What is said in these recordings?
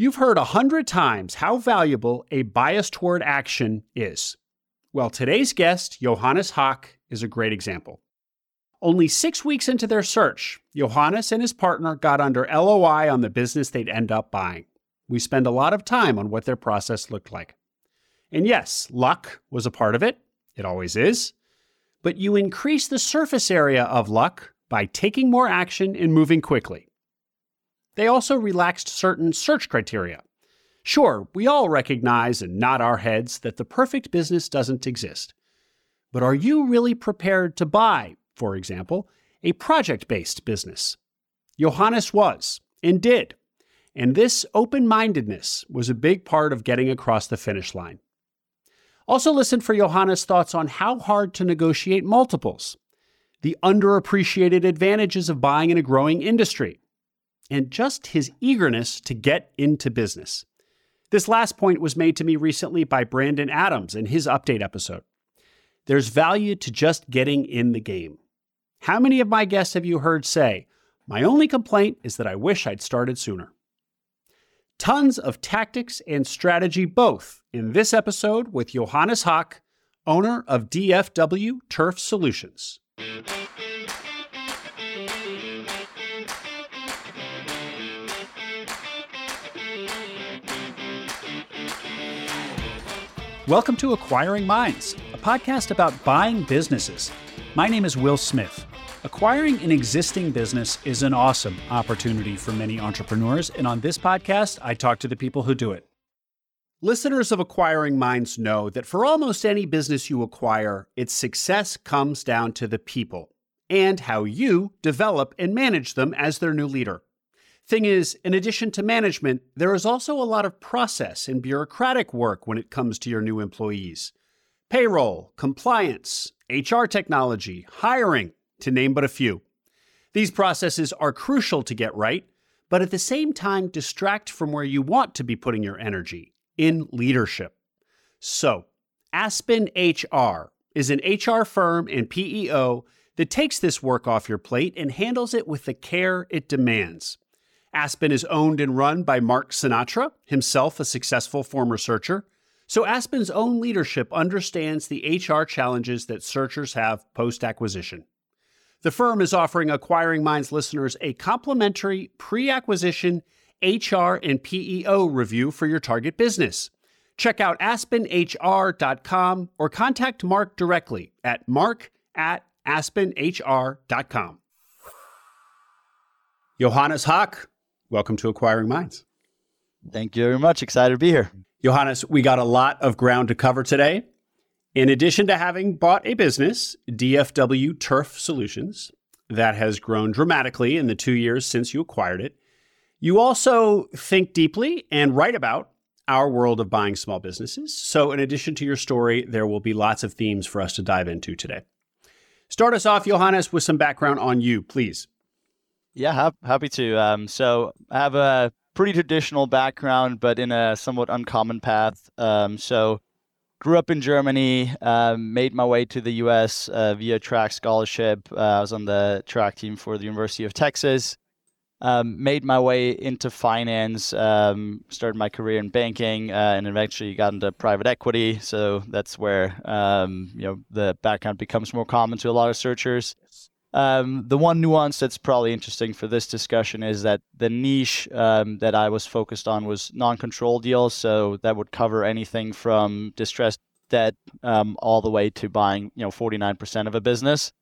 You've heard a hundred times how valuable a bias toward action is. Well, today's guest, Johannes Hock, is a great example. Only six weeks into their search, Johannes and his partner got under LOI on the business they'd end up buying. We spend a lot of time on what their process looked like. And yes, luck was a part of it. It always is. But you increase the surface area of luck by taking more action and moving quickly. They also relaxed certain search criteria. Sure, we all recognize and nod our heads that the perfect business doesn't exist. But are you really prepared to buy, for example, a project based business? Johannes was and did. And this open mindedness was a big part of getting across the finish line. Also, listen for Johannes' thoughts on how hard to negotiate multiples, the underappreciated advantages of buying in a growing industry, and just his eagerness to get into business. This last point was made to me recently by Brandon Adams in his update episode. There's value to just getting in the game. How many of my guests have you heard say, My only complaint is that I wish I'd started sooner? Tons of tactics and strategy both in this episode with Johannes Hock, owner of DFW Turf Solutions. Welcome to Acquiring Minds, a podcast about buying businesses. My name is Will Smith. Acquiring an existing business is an awesome opportunity for many entrepreneurs, and on this podcast, I talk to the people who do it. Listeners of Acquiring Minds know that for almost any business you acquire, its success comes down to the people and how you develop and manage them as their new leader. Thing is, in addition to management, there is also a lot of process and bureaucratic work when it comes to your new employees. Payroll, compliance, HR technology, hiring, to name but a few. These processes are crucial to get right, but at the same time distract from where you want to be putting your energy in leadership. So, Aspen HR is an HR firm and PEO that takes this work off your plate and handles it with the care it demands. Aspen is owned and run by Mark Sinatra, himself a successful former searcher. So Aspen's own leadership understands the HR challenges that searchers have post acquisition. The firm is offering Acquiring Minds listeners a complimentary pre acquisition HR and PEO review for your target business. Check out aspenhr.com or contact Mark directly at mark at aspenhr.com. Johannes Hock, Welcome to Acquiring Minds. Thank you very much. Excited to be here. Johannes, we got a lot of ground to cover today. In addition to having bought a business, DFW Turf Solutions, that has grown dramatically in the two years since you acquired it, you also think deeply and write about our world of buying small businesses. So, in addition to your story, there will be lots of themes for us to dive into today. Start us off, Johannes, with some background on you, please. Yeah, ha- happy to. Um, so I have a pretty traditional background, but in a somewhat uncommon path. Um, so grew up in Germany, um, made my way to the U.S. Uh, via track scholarship. Uh, I was on the track team for the University of Texas. Um, made my way into finance, um, started my career in banking, uh, and eventually got into private equity. So that's where um, you know the background becomes more common to a lot of searchers. Um, the one nuance that's probably interesting for this discussion is that the niche um, that I was focused on was non-control deals, so that would cover anything from distressed debt um, all the way to buying, you know, 49% of a business.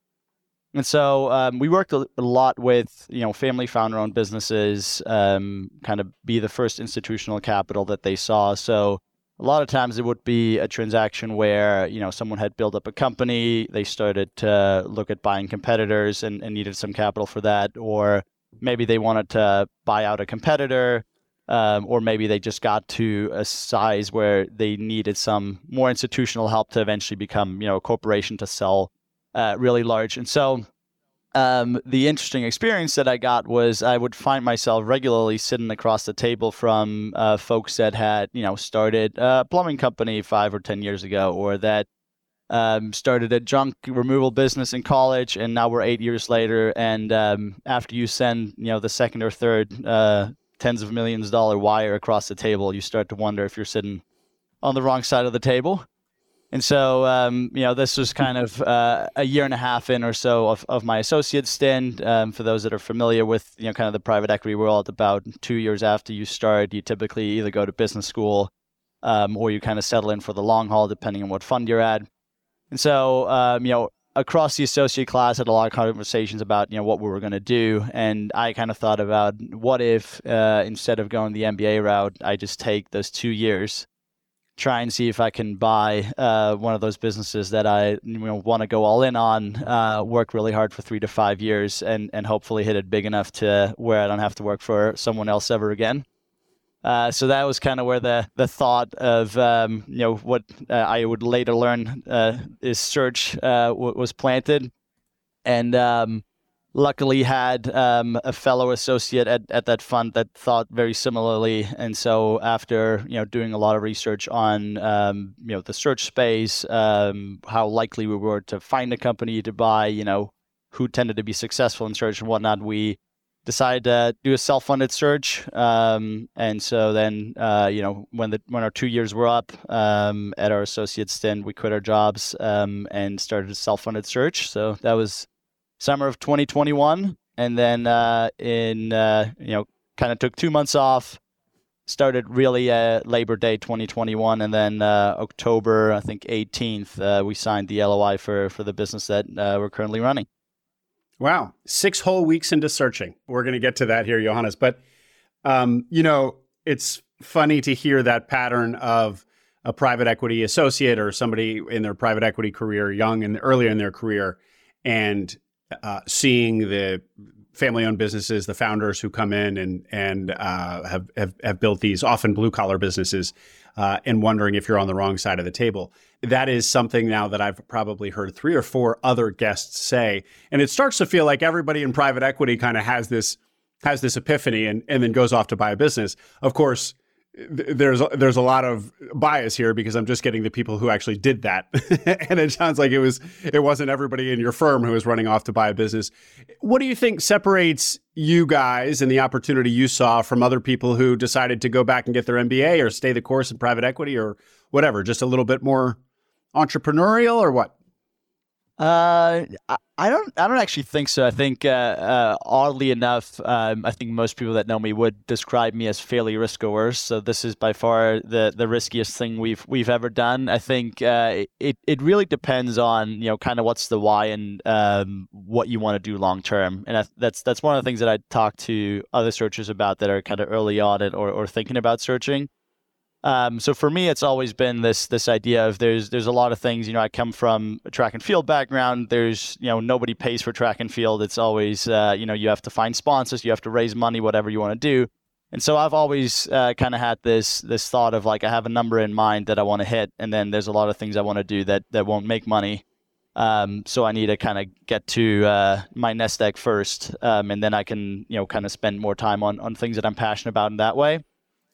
And so um, we worked a, lot with, you know, family founder-owned businesses, um, kind of be the first institutional capital that they saw. So a lot of times it would be a transaction where you know someone had built up a company they started to look at buying competitors and, and needed some capital for that or maybe they wanted to buy out a competitor um, or maybe they just got to a size where they needed some more institutional help to eventually become you know a corporation to sell uh, really large. And so um, the interesting experience that I got was I would find myself regularly sitting across the table from uh, folks that had, you know, started a plumbing company five or 10 years ago, or that um, started a junk removal business in college, and now we're eight years later. And um, after you send, you know, the second or third uh, tens of millions dollar wire across the table, you start to wonder if you're sitting on the wrong side of the table. And so, um, you know, this was kind of uh, a year and a half in or so of, of my associate stint. Um, for those that are familiar with, you know, kind of the private equity world, about two years after you start, you typically either go to business school um, or you kind of settle in for the long haul, depending on what fund you're at. And so, um, you know, across the associate class, had a lot of conversations about, you know, what we were going to do. And I kind of thought about what if uh, instead of going the MBA route, I just take those two years try and see if I can buy uh, one of those businesses that I you know, want to go all in on, uh, work really hard for three to five years, and and hopefully hit it big enough to where I don't have to work for someone else ever again. Uh, so that was kind of where the the thought of um, you know what uh, I would later learn uh, is search uh, w- was planted, and um, luckily had um, a fellow associate at, at that fund that thought very similarly. And so after you know doing a lot of research on um, you know the search space um, how likely we were to find a company to buy you know who tended to be successful in search and whatnot we decided to do a self-funded search. Um, and so then uh, you know when the when our two years were up um, at our associate stint we quit our jobs um, and started a self-funded search. So that was summer of 2021, and then uh, in uh, you know kind of took two months off. Started really uh, Labor Day 2021, and then uh, October I think 18th uh, we signed the LOI for for the business that uh, we're currently running. Wow, six whole weeks into searching. We're going to get to that here, Johannes. But um, you know, it's funny to hear that pattern of a private equity associate or somebody in their private equity career, young and earlier in their career, and uh, seeing the family-owned businesses, the founders who come in and and uh, have, have, have built these often blue-collar businesses, uh, and wondering if you're on the wrong side of the table. That is something now that I've probably heard three or four other guests say, and it starts to feel like everybody in private equity kind of has this has this epiphany and and then goes off to buy a business. Of course there's there's a lot of bias here because I'm just getting the people who actually did that, and it sounds like it was it wasn't everybody in your firm who was running off to buy a business. What do you think separates you guys and the opportunity you saw from other people who decided to go back and get their MBA or stay the course in private equity or whatever? Just a little bit more entrepreneurial or what? Uh, I don't. I don't actually think so. I think, uh, uh, oddly enough, um, I think most people that know me would describe me as fairly risk averse. So this is by far the the riskiest thing we've we've ever done. I think uh, it it really depends on you know kind of what's the why and um, what you want to do long term. And I, that's that's one of the things that I talk to other searchers about that are kind of early on it or or thinking about searching. Um, so for me, it's always been this this idea of there's there's a lot of things. You know, I come from a track and field background. There's you know nobody pays for track and field. It's always uh, you know you have to find sponsors, you have to raise money, whatever you want to do. And so I've always uh, kind of had this this thought of like I have a number in mind that I want to hit, and then there's a lot of things I want to do that that won't make money. Um, so I need to kind of get to uh, my nest egg first, um, and then I can you know kind of spend more time on on things that I'm passionate about in that way.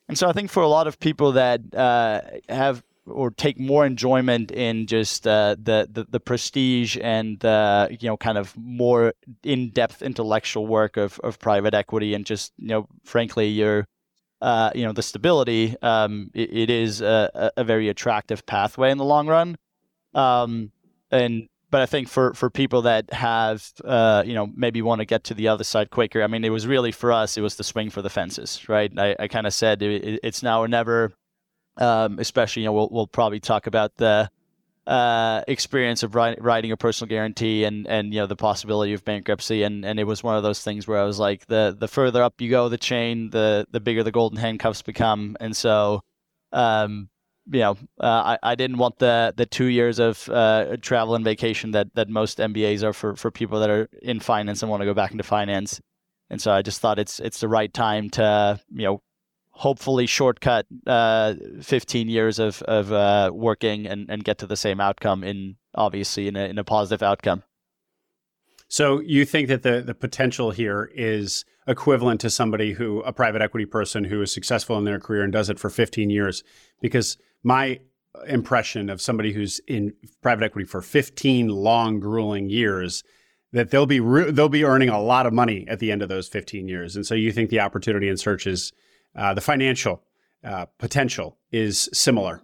And so I think for a lot of people that uh, have or take more enjoyment in just uh, the, the, the prestige and uh, you know kind of more in depth intellectual work of, of private equity and just you know frankly your uh, you know the stability um, it, it is a, a, very attractive pathway in the long run. Um, and but I think for for people that have uh, you know maybe want to get to the other side quicker, I mean, it was really for us, it was the swing for the fences, right? I, I kind of said it, it's now or never. Um, especially, you know, we'll we'll probably talk about the uh, experience of write, writing a personal guarantee and and you know the possibility of bankruptcy, and and it was one of those things where I was like, the the further up you go the chain, the the bigger the golden handcuffs become, and so. Um, you know, uh, I, I didn't want the the two years of uh, travel and vacation that that most MBAs are for for people that are in finance and want to go back into finance. And so I just thought it's it's the right time to you know hopefully shortcut uh, 15 years of of uh, working and, and get to the same outcome in obviously in a in a positive outcome. So you think that the the potential here is equivalent to somebody who a private equity person who is successful in their career and does it for 15 years because my impression of somebody who's in private equity for 15 long, grueling years, that they'll be re- they'll be earning a lot of money at the end of those 15 years. And so you think the opportunity in search is uh, the financial uh, potential is similar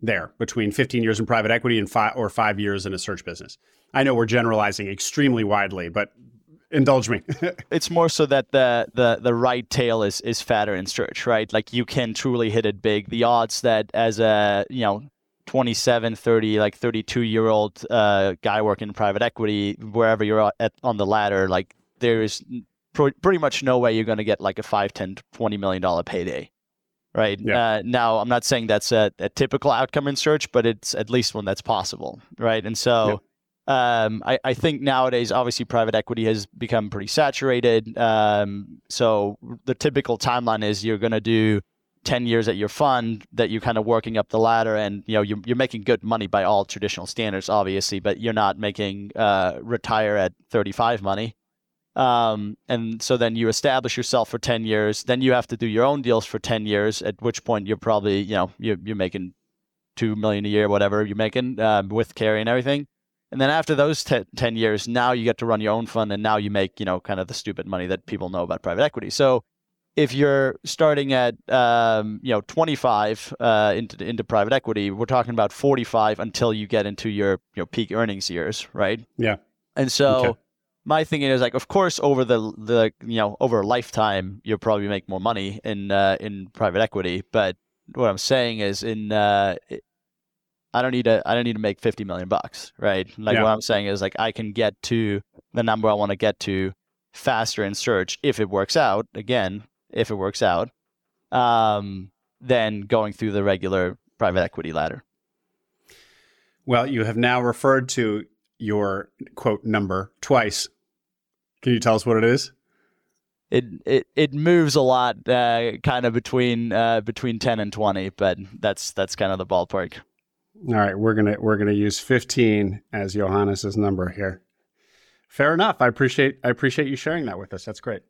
there between 15 years in private equity and five or five years in a search business. I know we're generalizing extremely widely, but indulge me. it's more so that the the the right tail is is fatter in search, right? Like you can truly hit it big. The odds that as a you know 27, 30, like 32 year old uh, guy working in private equity, wherever you're at on the ladder, like there is pr- pretty much no way you're going to get like a 5, 10, 20 million dollar payday. Right yeah. uh, now, I'm not saying that's a, a, typical outcome in search, but it's at least one that's possible, right? And so, um, I, I, think nowadays, obviously, private equity has become pretty saturated. Um, so the typical timeline is you're going to do 10 years at your fund that you're kind of working up the ladder and you know you're, you're making good money by all traditional standards obviously but you're not making uh, retire at 35 money. Um, and so then you establish yourself for 10 years. Then you have to do your own deals for 10 years at which point you're probably you know you're, you're making 2 million a year whatever you're making um, with carry and everything and then after those 10, 10 years now you get to run your own fund and now you make you know kind of the stupid money that people know about private equity so if you're starting at um, you know 25 uh, into into private equity, we're talking about 45 until you get into your you know peak earnings years, right? Yeah. And so okay. my thinking is like, of course, over the the you know over a lifetime, you'll probably make more money in uh, in private equity. But what I'm saying is, in uh, I don't need to I don't need to make 50 million bucks, right? Like yeah. what I'm saying is like I can get to the number I want to get to faster in search if it works out. Again, if it works out, um, than going through the regular private equity ladder. Well, you have now referred to your quote number twice. Can you tell us what it is? It it, it moves a lot, uh, kind of between uh, between ten and twenty, but that's that's kind of the ballpark. All right, we're gonna we're gonna use fifteen as Johannes's number here. Fair enough. I appreciate I appreciate you sharing that with us. That's great.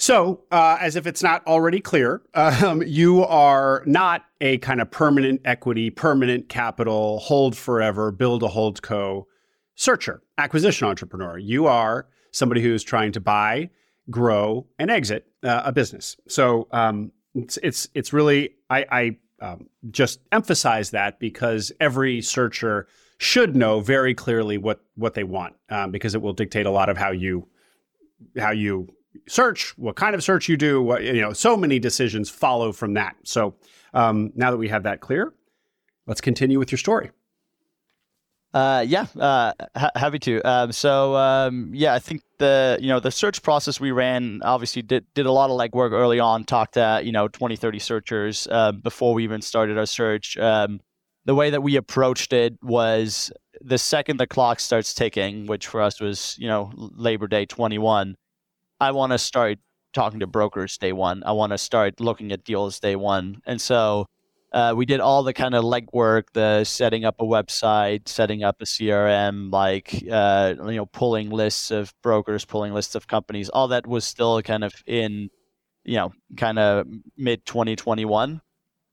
So, uh, as if it's not already clear, um, you are not a kind of permanent equity, permanent capital, hold forever, build a hold co searcher, acquisition entrepreneur. You are somebody who's trying to buy, grow, and exit uh, a business. So, um, it's, it's, it's really, I, I um, just emphasize that because every searcher should know very clearly what, what they want um, because it will dictate a lot of how you, how you search, what kind of search you do, what, you know, so many decisions follow from that. So um, now that we have that clear, let's continue with your story. Uh, yeah, uh, ha- happy to. Um, so um, yeah, I think the you know the search process we ran obviously did did a lot of legwork early on. Talked to you know 20, 30 searchers uh, before we even started our search. Um, the way that we approached it was the second the clock starts ticking, which for us was you know Labor Day twenty one. I want to start talking to brokers day one. I want to start looking at deals day one. And so uh, we did all the kind of legwork, the setting up a website, setting up a CRM, like uh, you know, pulling lists of brokers, pulling lists of companies. All that was still kind of in, you know, kind of mid 2021.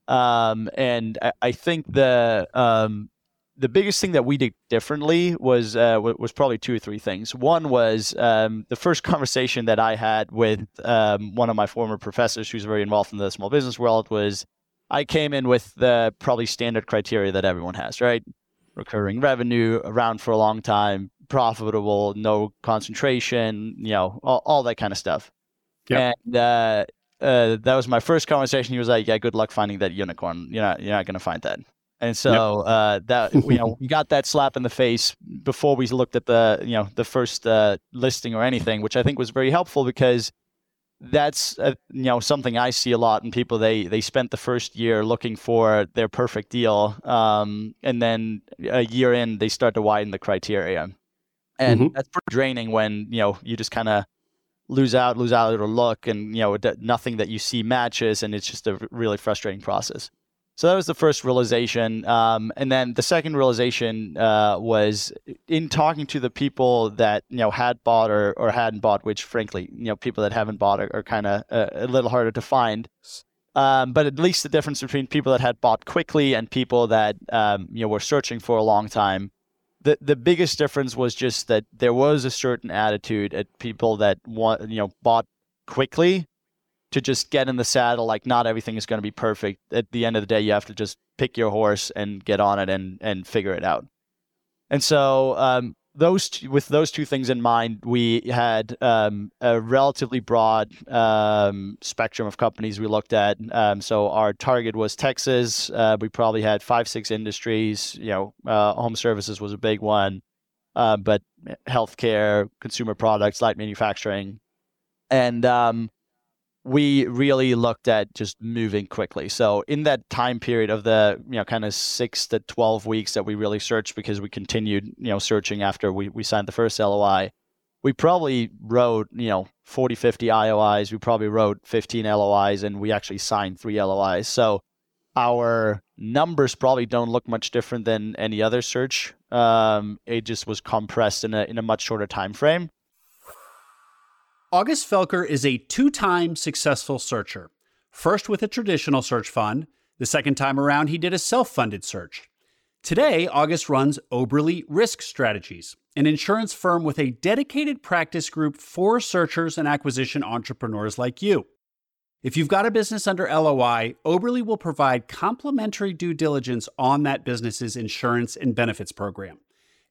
Um, and I, I, think the um, the biggest thing that we did differently was uh, was probably two or three things. One was um, the first conversation that I had with um, one of my former professors, who's very involved in the small business world, was I came in with the probably standard criteria that everyone has, right? Recurring revenue, around for a long time, profitable, no concentration, you know, all, all that kind of stuff. Yep. And uh, uh, that was my first conversation. He was like, "Yeah, good luck finding that unicorn. You're not, you're not going to find that." And so yep. uh, that you know we got that slap in the face before we looked at the you know the first uh, listing or anything, which I think was very helpful because that's uh, you know something I see a lot in people. They they spent the first year looking for their perfect deal, um, and then a year in they start to widen the criteria, and mm-hmm. that's pretty draining when you know you just kind of lose out, lose out or look, and you know nothing that you see matches, and it's just a really frustrating process. So that was the first realization. Um, and then the second realization uh, was in talking to the people that you know had bought or, or hadn't bought, which frankly, you know, people that haven't bought are, are kind of a, a, little harder to find. Um, but at least the difference between people that had bought quickly and people that um, you know were searching for a long time the the biggest difference was just that there was a certain attitude at people that want you know bought quickly to just get in the saddle like not everything is going to be perfect at the end of the day you have to just pick your horse and get on it and and figure it out and so um, those with those two things in mind, we had um, a relatively broad um, spectrum of companies we looked at. Um, so our target was Texas. Uh, we probably had five, six industries. You know, uh, home services was a big one, uh, but healthcare, consumer products, light manufacturing, and um, we really looked at just moving quickly. So in that time period of the you know kind of six to twelve weeks that we really searched because we continued you know searching after we, we signed the first LOI, we probably wrote you know 40, 50 IOIs. We probably wrote 15 LOIs, and we actually signed three LOIs. So our numbers probably don't look much different than any other search. Um, it just was compressed in a in a much shorter time frame. August Felker is a two time successful searcher. First with a traditional search fund, the second time around, he did a self funded search. Today, August runs Oberle Risk Strategies, an insurance firm with a dedicated practice group for searchers and acquisition entrepreneurs like you. If you've got a business under LOI, Oberle will provide complimentary due diligence on that business's insurance and benefits program.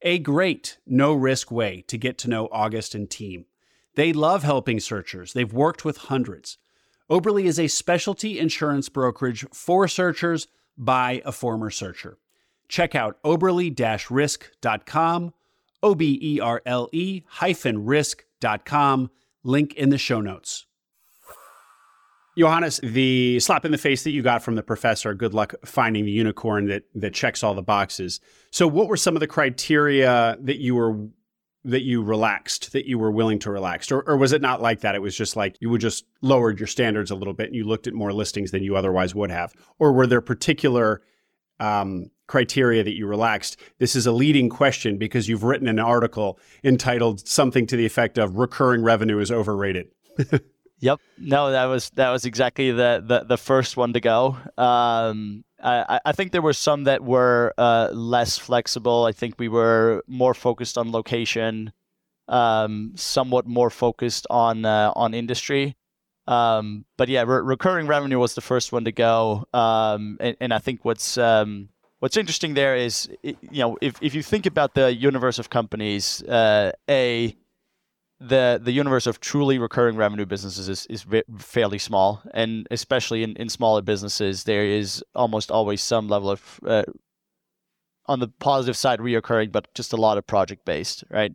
A great, no risk way to get to know August and team. They love helping searchers. They've worked with hundreds. Oberle is a specialty insurance brokerage for searchers by a former searcher. Check out oberle-risk.com, O-B-E-R-L-E hyphen risk.com, link in the show notes. Johannes, the slap in the face that you got from the professor, good luck finding the unicorn that that checks all the boxes. So what were some of the criteria that you were that you relaxed, that you were willing to relax? Or, or was it not like that? It was just like you would just lowered your standards a little bit and you looked at more listings than you otherwise would have? Or were there particular um, criteria that you relaxed? This is a leading question because you've written an article entitled something to the effect of recurring revenue is overrated. Yep. No, that was that was exactly the the, the first one to go. Um, I, think there were some that were uh, less flexible. I think we were more focused on location, um, somewhat more focused on uh, on industry. Um, but yeah, re- recurring revenue was the first one to go. Um, and, and, I think what's um, what's interesting there is, you know, if if you think about the universe of companies, uh, a the the universe of truly recurring revenue businesses is, is fairly small, and especially in, in smaller businesses, there is almost always some level of uh, on the positive side reoccurring, but just a lot of project based, right?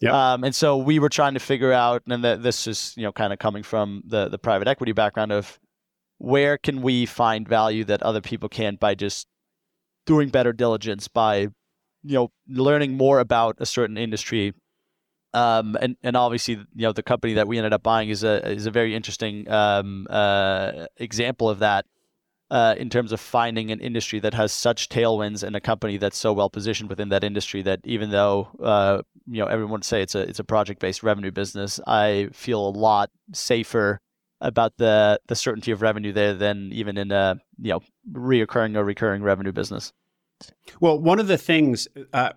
Yeah. Um, and so we were trying to figure out, and that this is you know kind of coming from the the private equity background of where can we find value that other people can't by just doing better diligence by you know learning more about a certain industry um, and and obviously, you know, the company that we ended up buying is a is a very interesting um, uh, example of that. Uh, in terms of finding an industry that has such tailwinds and a company that's so well positioned within that industry that even though uh, you know everyone would say it's a it's a project based revenue business, I feel a lot safer about the the certainty of revenue there than even in a you know reoccurring or recurring revenue business. Well, one of the things uh,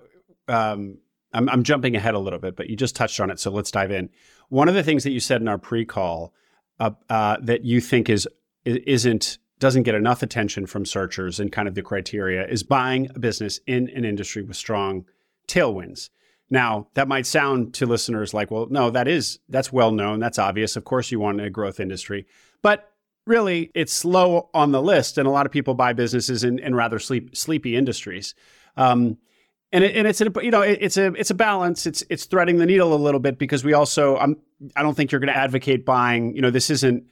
um, I'm, I'm jumping ahead a little bit, but you just touched on it, so let's dive in. One of the things that you said in our pre-call uh, uh, that you think is isn't doesn't get enough attention from searchers and kind of the criteria is buying a business in an industry with strong tailwinds. Now, that might sound to listeners like, well, no, that is that's well known, that's obvious. Of course, you want a growth industry, but really, it's low on the list, and a lot of people buy businesses in, in rather sleep, sleepy industries. Um, and it, and it's a you know it, it's a it's a balance. It's it's threading the needle a little bit because we also I'm I don't think you're going to advocate buying. You know this isn't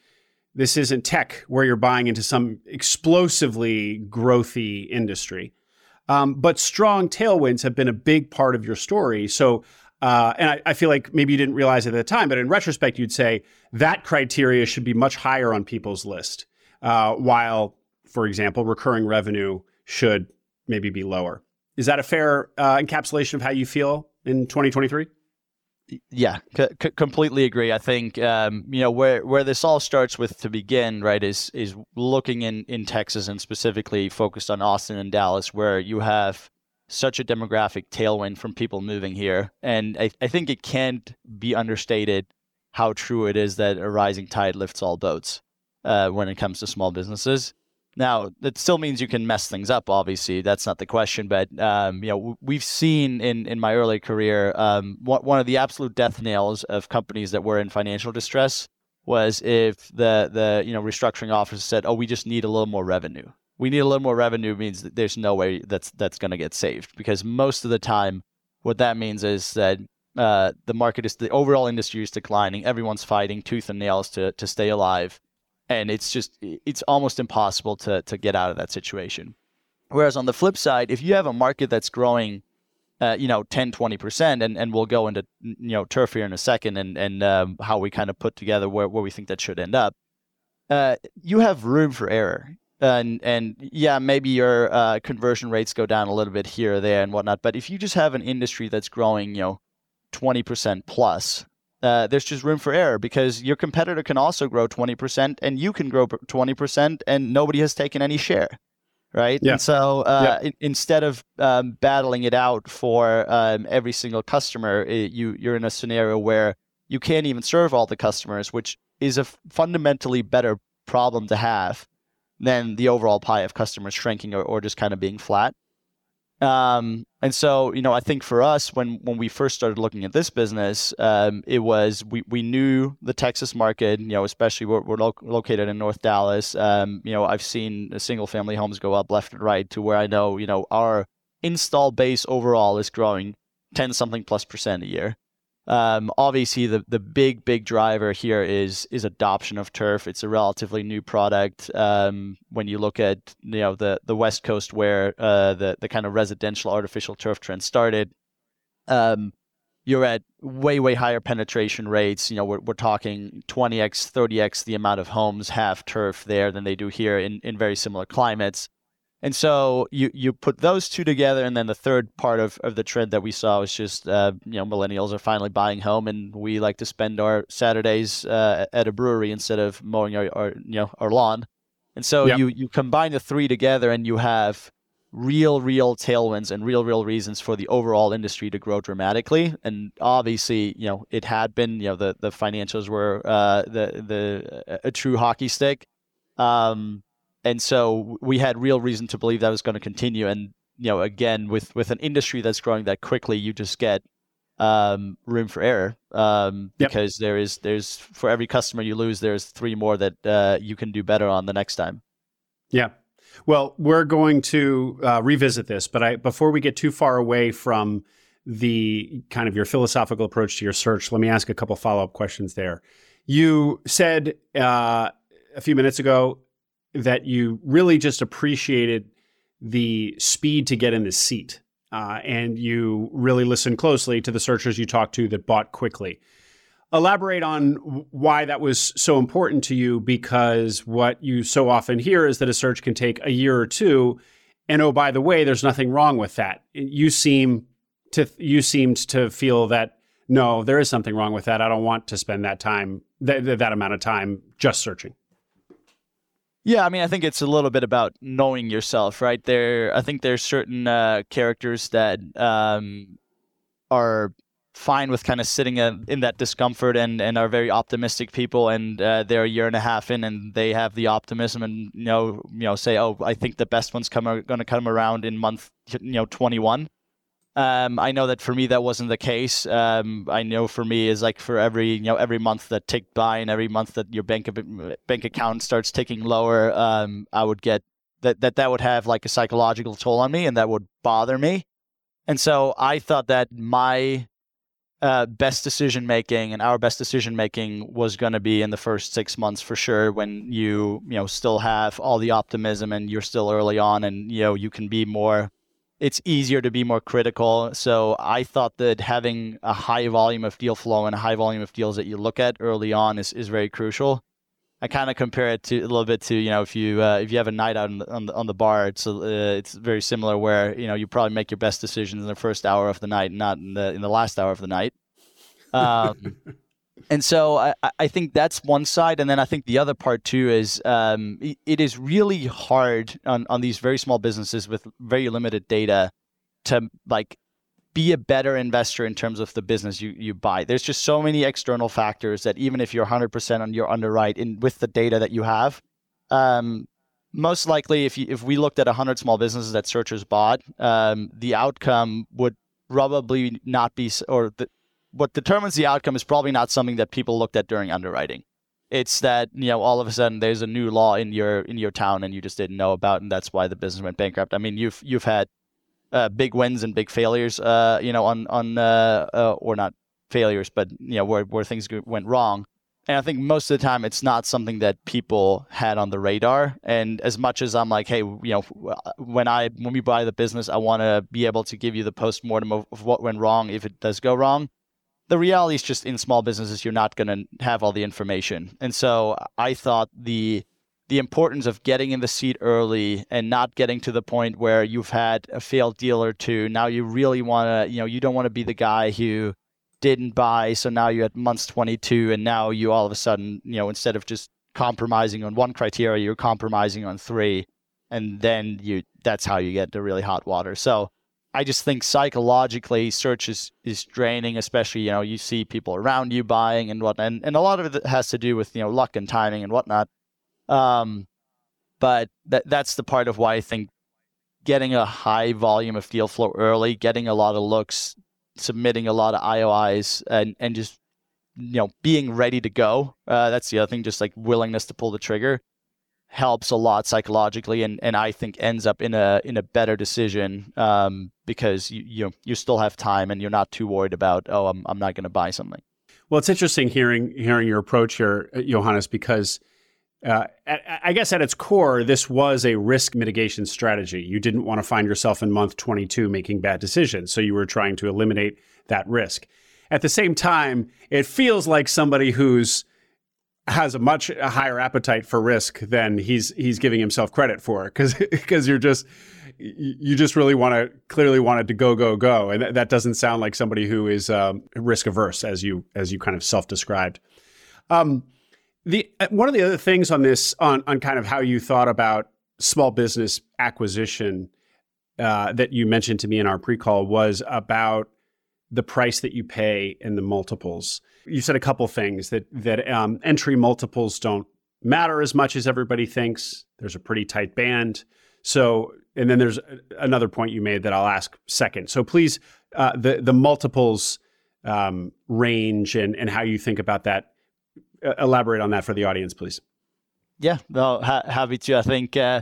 this isn't tech where you're buying into some explosively growthy industry. Um, but strong tailwinds have been a big part of your story. So, uh, and I, I, feel like maybe you didn't realize it at the time, but in retrospect, you'd say that criteria should be much higher on people's list, uh, while, for example, recurring revenue should maybe be lower. Is that a fair uh, encapsulation of how you feel in 2023? Yeah, c- completely agree. I think um, you know where where this all starts with to begin, right? Is is looking in in Texas and specifically focused on Austin and Dallas, where you have such a demographic tailwind from people moving here. And I, I think it can't be understated how true it is that a rising tide lifts all boats uh, when it comes to small businesses. Now, that still means you can mess things up. Obviously, that's not the question. But um, you know, we've seen in in my early career, um, one of the absolute death nails of companies that were in financial distress was if the the you know restructuring office said, "Oh, we just need a little more revenue." We need a little more revenue means that there's no way that's that's going to get saved because most of the time, what that means is that uh, the market is the overall industry is declining. Everyone's fighting tooth and nails to to stay alive and it's just it's almost impossible to to get out of that situation. Whereas on the flip side, if you have a market that's growing, uh, you know, 10, 20%, and, and we'll go into, you know, turf here in a second and, and um, how we kind of put together where, where we think that should end up, uh, you have room for error. And, and yeah, maybe your uh, conversion rates go down a little bit here or there and whatnot. But if you just have an industry that's growing, you know, 20% plus, uh, there's just room for error because your competitor can also grow 20% and you can grow 20% and nobody has taken any share right yeah. and so uh, yeah. in, instead of um, battling it out for um, every single customer it, you you're in a scenario where you can't even serve all the customers which is a fundamentally better problem to have than the overall pie of customers shrinking or, or just kind of being flat um, and so, you know, I think for us, when when we first started looking at this business, um, it was we, we knew the Texas market. You know, especially we're, we're lo- located in North Dallas. Um, you know, I've seen single family homes go up left and right to where I know, you know, our install base overall is growing ten something plus percent a year. Um, obviously, the the big big driver here is is adoption of turf. It's a relatively new product. Um, when you look at you know the the West Coast where uh, the the kind of residential artificial turf trend started, um, you're at way way higher penetration rates. You know we're we're talking 20x 30x the amount of homes have turf there than they do here in in very similar climates. And so you you put those two together, and then the third part of, of the trend that we saw was just uh, you know millennials are finally buying home, and we like to spend our Saturdays uh, at a brewery instead of mowing our, our you know our lawn. And so yep. you you combine the three together, and you have real real tailwinds and real real reasons for the overall industry to grow dramatically. And obviously, you know it had been you know the the financials were uh, the the a true hockey stick. Um, and so we had real reason to believe that was going to continue. And you know, again, with with an industry that's growing that quickly, you just get um, room for error um, yep. because there is there's for every customer you lose, there's three more that uh, you can do better on the next time. Yeah. Well, we're going to uh, revisit this, but I before we get too far away from the kind of your philosophical approach to your search, let me ask a couple follow up questions there. You said uh, a few minutes ago that you really just appreciated the speed to get in the seat. Uh, and you really listened closely to the searchers you talked to that bought quickly. Elaborate on why that was so important to you because what you so often hear is that a search can take a year or two. And oh, by the way, there's nothing wrong with that. You seem to you seemed to feel that no, there is something wrong with that. I don't want to spend that time, that, that amount of time just searching. Yeah, I mean, I think it's a little bit about knowing yourself, right? There, I think there's certain uh, characters that um, are fine with kind of sitting in that discomfort and, and are very optimistic people, and uh, they're a year and a half in, and they have the optimism, and you know, you know, say, oh, I think the best ones come are going to come around in month, you know, 21 um, I know that for me that wasn't the case. Um, I know for me is like for every you know every month that ticked by and every month that your bank bank account starts ticking lower, um, I would get that that that would have like a psychological toll on me and that would bother me. And so I thought that my uh, best decision making and our best decision making was going to be in the first six months for sure when you you know still have all the optimism and you're still early on and you know you can be more it's easier to be more critical. So I thought that having a high volume of deal flow and a high volume of deals that you look at early on is, is very crucial. I kind of compare it to a little bit to you know if you uh, if you have a night out on the, on the, on the bar, it's uh, it's very similar where you know you probably make your best decisions in the first hour of the night, not in the in the last hour of the night. Um, and so I, I think that's one side and then i think the other part too is um, it is really hard on, on these very small businesses with very limited data to like be a better investor in terms of the business you, you buy. There's just so many external factors that even if you're 100% on your underwrite in with the data that you have, um, most likely if you, if we looked at 100 small businesses that searchers bought, um, the outcome would probably not be or the, what determines the outcome is probably not something that people looked at during underwriting. It's that you know all of a sudden there's a new law in your in your town and you just didn't know about, and that's why the business went bankrupt. I mean, you've you've had uh, big wins and big failures, uh, you know, on on uh, uh or not failures, but you know where where things went wrong. And I think most of the time it's not something that people had on the radar. And as much as I'm like, hey, you know, when I when we buy the business, I want to be able to give you the post mortem of, of what went wrong if it does go wrong. The reality is just in small businesses, you're not going to have all the information. And so I thought the the importance of getting in the seat early and not getting to the point where you've had a failed deal or two. Now you really want to, you know, you don't want to be the guy who didn't buy, so now you're at months 22, and now you all of a sudden, you know, instead of just compromising on one criteria, you're compromising on three, and then you that's how you get to really hot water. So I just think psychologically, search is is draining, especially you know you see people around you buying and whatnot, and, and a lot of it has to do with you know luck and timing and whatnot. Um, but that that's the part of why I think getting a high volume of deal flow early, getting a lot of looks, submitting a lot of IOIs, and and just you know being ready to go. Uh, that's the other thing, just like willingness to pull the trigger helps a lot psychologically, and, and I think ends up in a in a better decision um, because you you you still have time and you're not too worried about oh I'm I'm not going to buy something. Well, it's interesting hearing hearing your approach here, uh, Johannes, because uh, I guess at its core, this was a risk mitigation strategy. You didn't want to find yourself in month 22 making bad decisions. So you were trying to eliminate that risk. At the same time, it feels like somebody who's has a much higher appetite for risk than he's he's giving himself credit for because because you're just you just really want to clearly want it to go go go and that doesn't sound like somebody who is um, risk averse as you as you kind of self described. Um, the uh, one of the other things on this on on kind of how you thought about small business acquisition uh, that you mentioned to me in our pre-call was about the price that you pay and the multiples. You said a couple things that that um, entry multiples don't matter as much as everybody thinks. There's a pretty tight band. So, and then there's another point you made that I'll ask second. So, please, uh, the the multiples um, range and and how you think about that uh, elaborate on that for the audience, please. Yeah, no, ha- happy to. I think uh,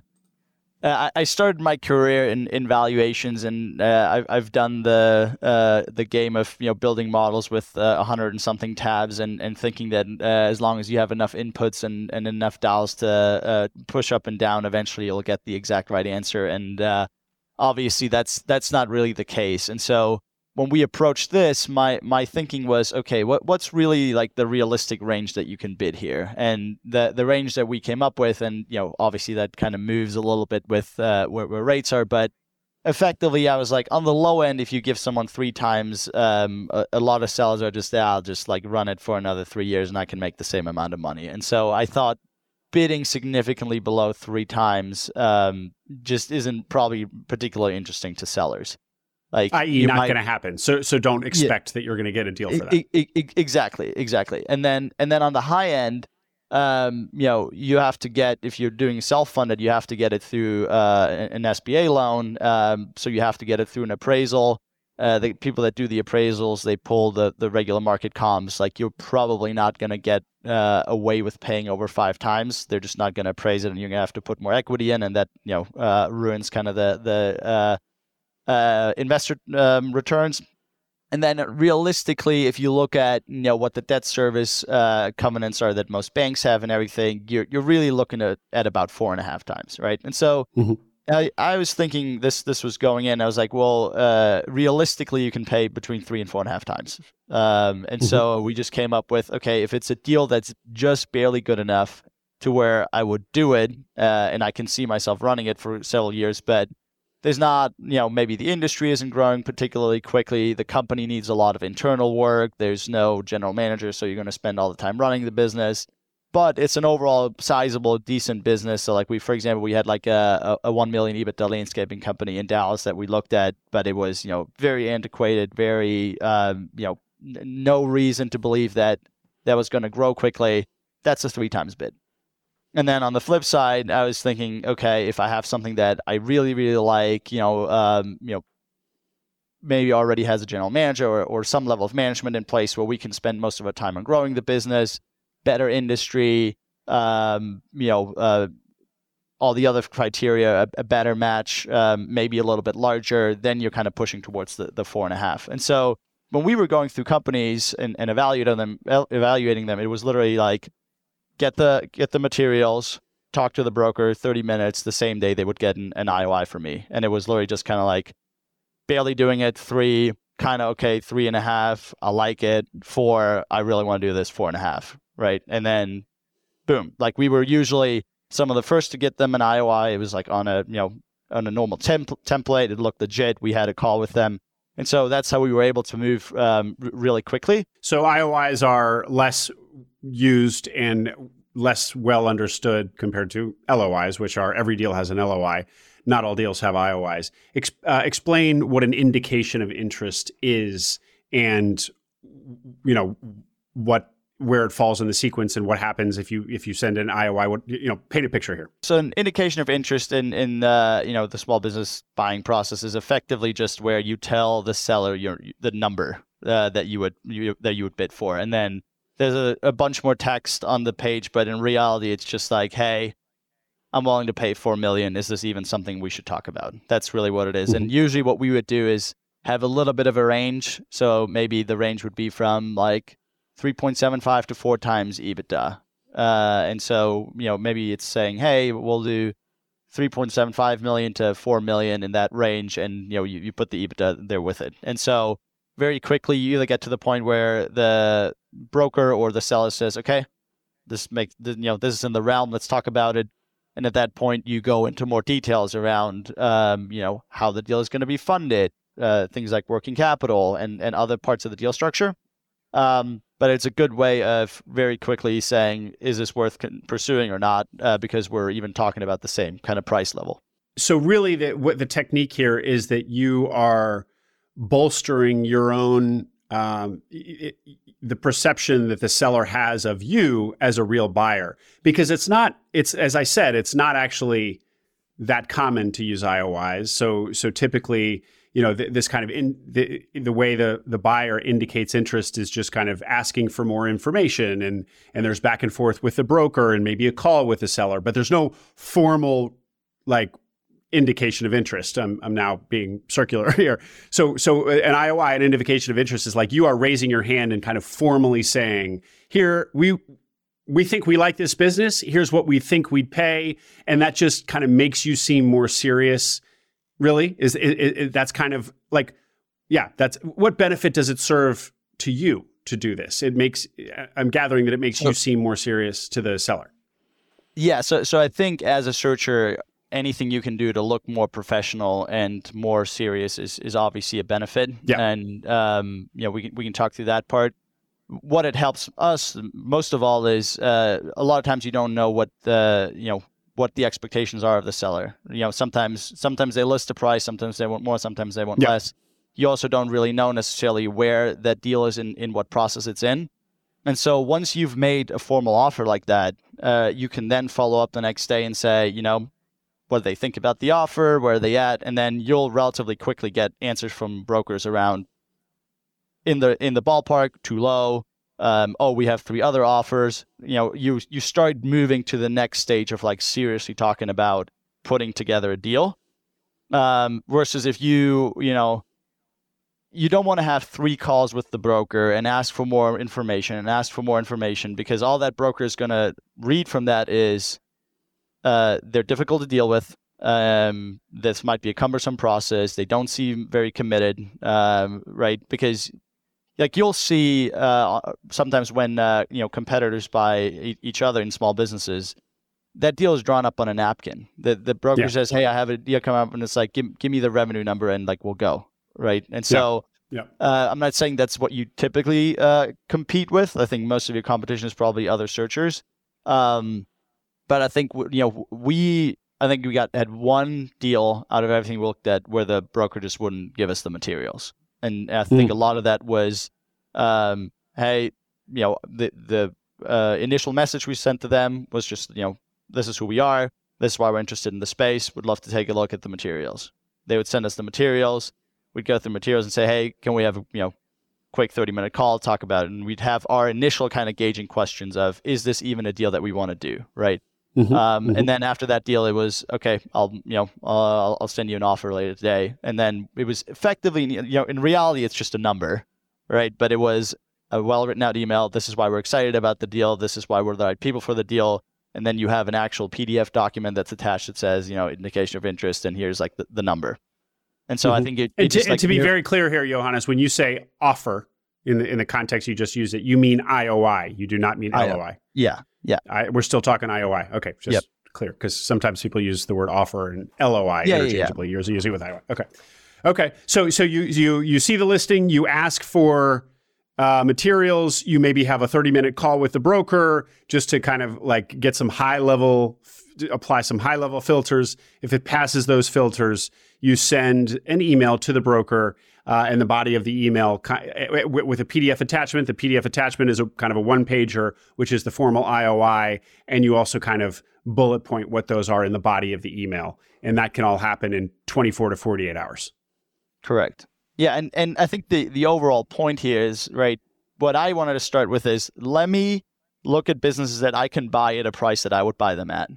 uh, I started my career in, in valuations, and uh, I've, I've done the uh, the game of you know building models with uh, a hundred and something tabs, and, and thinking that uh, as long as you have enough inputs and, and enough dials to push up and down, eventually you'll get the exact right answer. And obviously, that's that's not really the case. And so when we approached this, my my thinking was, okay, what what's really like the realistic range that you can bid here? And the the range that we came up with, and you know, obviously that kind of moves a little bit with uh, where, where rates are, but effectively, I was like, on the low end, if you give someone three times, um, a, a, lot of sellers are just, yeah, I'll just like run it for another three years and I can make the same amount of money. And so I thought bidding significantly below three times um, just isn't probably particularly interesting to sellers. Like, i.e., not going to happen. So, so don't expect yeah, that you're going to get a deal for that. Exactly, exactly. And then, and then on the high end, um, you know, you have to get if you're doing self-funded, you have to get it through uh, an SBA loan. Um, so you have to get it through an appraisal. Uh, the people that do the appraisals, they pull the the regular market comps. Like you're probably not going to get uh, away with paying over five times. They're just not going to appraise it, and you're going to have to put more equity in, and that you know uh, ruins kind of the the uh, investor um, returns. And then realistically, if you look at you know what the debt service uh, covenants are that most banks have and everything, you're you're really looking at, at about four and a half times, right? And so mm-hmm. I, I was thinking this this was going in. I was like, well, uh, realistically, you can pay between three and four and a half times. Um, and mm-hmm. so we just came up with okay, if it's a deal that's just barely good enough to where I would do it, uh, and I can see myself running it for several years, but there's not, you know, maybe the industry isn't growing particularly quickly. The company needs a lot of internal work. There's no general manager, so you're going to spend all the time running the business. but it's an overall sizable, decent business. So, like we, for example, we had like a, a, one million EBITDA landscaping company in Dallas that we looked at, but it was you know very antiquated, very um, you know n- no reason to believe that that was going to grow quickly. That's a three times bid. And then on the flip side, I was thinking, okay, if I have something that I really, really like, you know, um, you know, maybe already has a general manager or, or some level of management in place where we can spend most of our time on growing the business, better industry, um, you know, uh, all the other criteria, a, a better match, um, maybe a little bit larger, then you're kind of pushing towards the, the four and a half. And so when we were going through companies and, and evaluating them, evaluating them, it was literally like, get the get the materials, talk to the broker, 30 minutes the same day they would get an, an IOI for me. And it was literally just kind of like barely doing it, three, kind of okay, three and a half, I like it, four, I really want to do this, four and a half, right? And then boom, like we were usually some of the first to get them an IOI. It was like on a, you know, on a normal temp- template. It looked legit. We had a call with them. And so that's how we were able to move um, really quickly. So IOIs are less used and less well understood compared to LOIs, which are every deal has an LOI. Not all deals have IOIs. Ex- uh, explain what an indication of interest is, and you know what where it falls in the sequence and what happens if you if you send an IOI. What you know, paint a picture here. So an indication of interest in in uh, you know the small business buying process is effectively just where you tell the seller your the number uh, that you would you, that you would bid for, and then there's a, a bunch more text on the page, but in reality, it's just like, hey, I'm willing to pay four million. Is this even something we should talk about? That's really what it is. And usually, what we would do is have a little bit of a range. So maybe the range would be from like 3.75 to four times EBITDA. Uh, and so, you know, maybe it's saying, hey, we'll do 3.75 million to 4 million in that range. And, you know, you, you put the EBITDA there with it. And so very quickly, you either get to the point where the broker or the seller says, okay, this makes, you know, this is in the realm. Let's talk about it. And at that point, you go into more details around, um, you know, how the deal is going to be funded, uh, things like working capital and, and other parts of the deal structure. Um, but it's a good way of very quickly saying, is this worth pursuing or not? Uh, because we're even talking about the same kind of price level. So really, the, what the technique here is that you are bolstering your own um, it, the perception that the seller has of you as a real buyer. Because it's not it's as i said it's not actually that common to use iois so so typically you know th- this kind of in the, the way the the buyer indicates interest is just kind of asking for more information and and there's back and forth with the broker and maybe a call with the seller but there's no formal like indication of interest. I'm, I'm now being circular here. So, so uh, an IOI, an indication of interest, is like you are raising your hand and kind of formally saying, "Here, we we think we like this business. Here's what we think we'd pay," and that just kind of makes you seem more serious. Really, is it, it, that's kind of like, yeah, that's what benefit does it serve to you to do this? It makes I'm gathering that it makes you seem more serious to the seller. Yeah, so so I think as a searcher, anything you can do to look more professional and more serious is, is obviously a benefit. Yeah. And um, you know, we can we can talk through that part. What it helps us most of all is uh, a lot of times you don't know what the you know what the expectations are of the seller. You know, sometimes sometimes they list a price, sometimes they want more, sometimes they want yeah. less. You also don't really know necessarily where that deal is in, in what process it's in. And so once you've made a formal offer like that, uh, you can then follow up the next day and say, you know, what they think about the offer, where are they at, and then you'll relatively quickly get answers from brokers around in the in the ballpark, too low. Um, oh, we have three other offers. You know, you you start moving to the next stage of like seriously talking about putting together a deal. Um, versus if you you know you don't want to have three calls with the broker and ask for more information and ask for more information because all that broker is going to read from that is uh, they're difficult to deal with. Um, this might be a cumbersome process. They don't seem very committed, um, right? Because like you'll see uh, sometimes when uh, you know competitors buy e- each other in small businesses, that deal is drawn up on a napkin. The the broker yeah. says, "Hey, I have a deal come up," and it's like, "Give give me the revenue number," and like we'll go, right? And so. Yeah. Uh, I'm not saying that's what you typically uh, compete with. I think most of your competition is probably other searchers. Um, but I think you know we I think we got had one deal out of everything we looked at where the broker just wouldn't give us the materials, and I think mm. a lot of that was, um, hey, you know, the the uh, initial message we sent to them was just you know this is who we are, this is why we're interested in the space, would love to take a look at the materials. They would send us the materials, we'd go through materials and say, hey, can we have a you know quick 30 minute call, talk about it, and we'd have our initial kind of gauging questions of is this even a deal that we want to do, right? Mm-hmm, um, mm-hmm. And then after that deal, it was okay. I'll you know uh, I'll send you an offer later today. And then it was effectively you know in reality it's just a number, right? But it was a well written out email. This is why we're excited about the deal. This is why we're the right people for the deal. And then you have an actual PDF document that's attached that says you know indication of interest, and here's like the, the number. And so mm-hmm. I think it. it and, to, and like, to, be very clear here, Johannes, when you say offer in the in the context you just used it, you mean IOI. You do not mean LOI. Yeah. Yeah. I, we're still talking IOI. Okay. Just yep. clear because sometimes people use the word offer and LOI yeah, interchangeably. Yeah, yeah. You're using with IOI. Okay. Okay. So so you you you see the listing, you ask for uh, materials, you maybe have a 30 minute call with the broker just to kind of like get some high level, f- apply some high level filters. If it passes those filters, you send an email to the broker uh, and the body of the email eh, with a PDF attachment. The PDF attachment is a kind of a one pager, which is the formal IOI. And you also kind of bullet point what those are in the body of the email. And that can all happen in 24 to 48 hours. Correct. Yeah. And, and I think the, the overall point here is, right, what I wanted to start with is let me look at businesses that I can buy at a price that I would buy them at.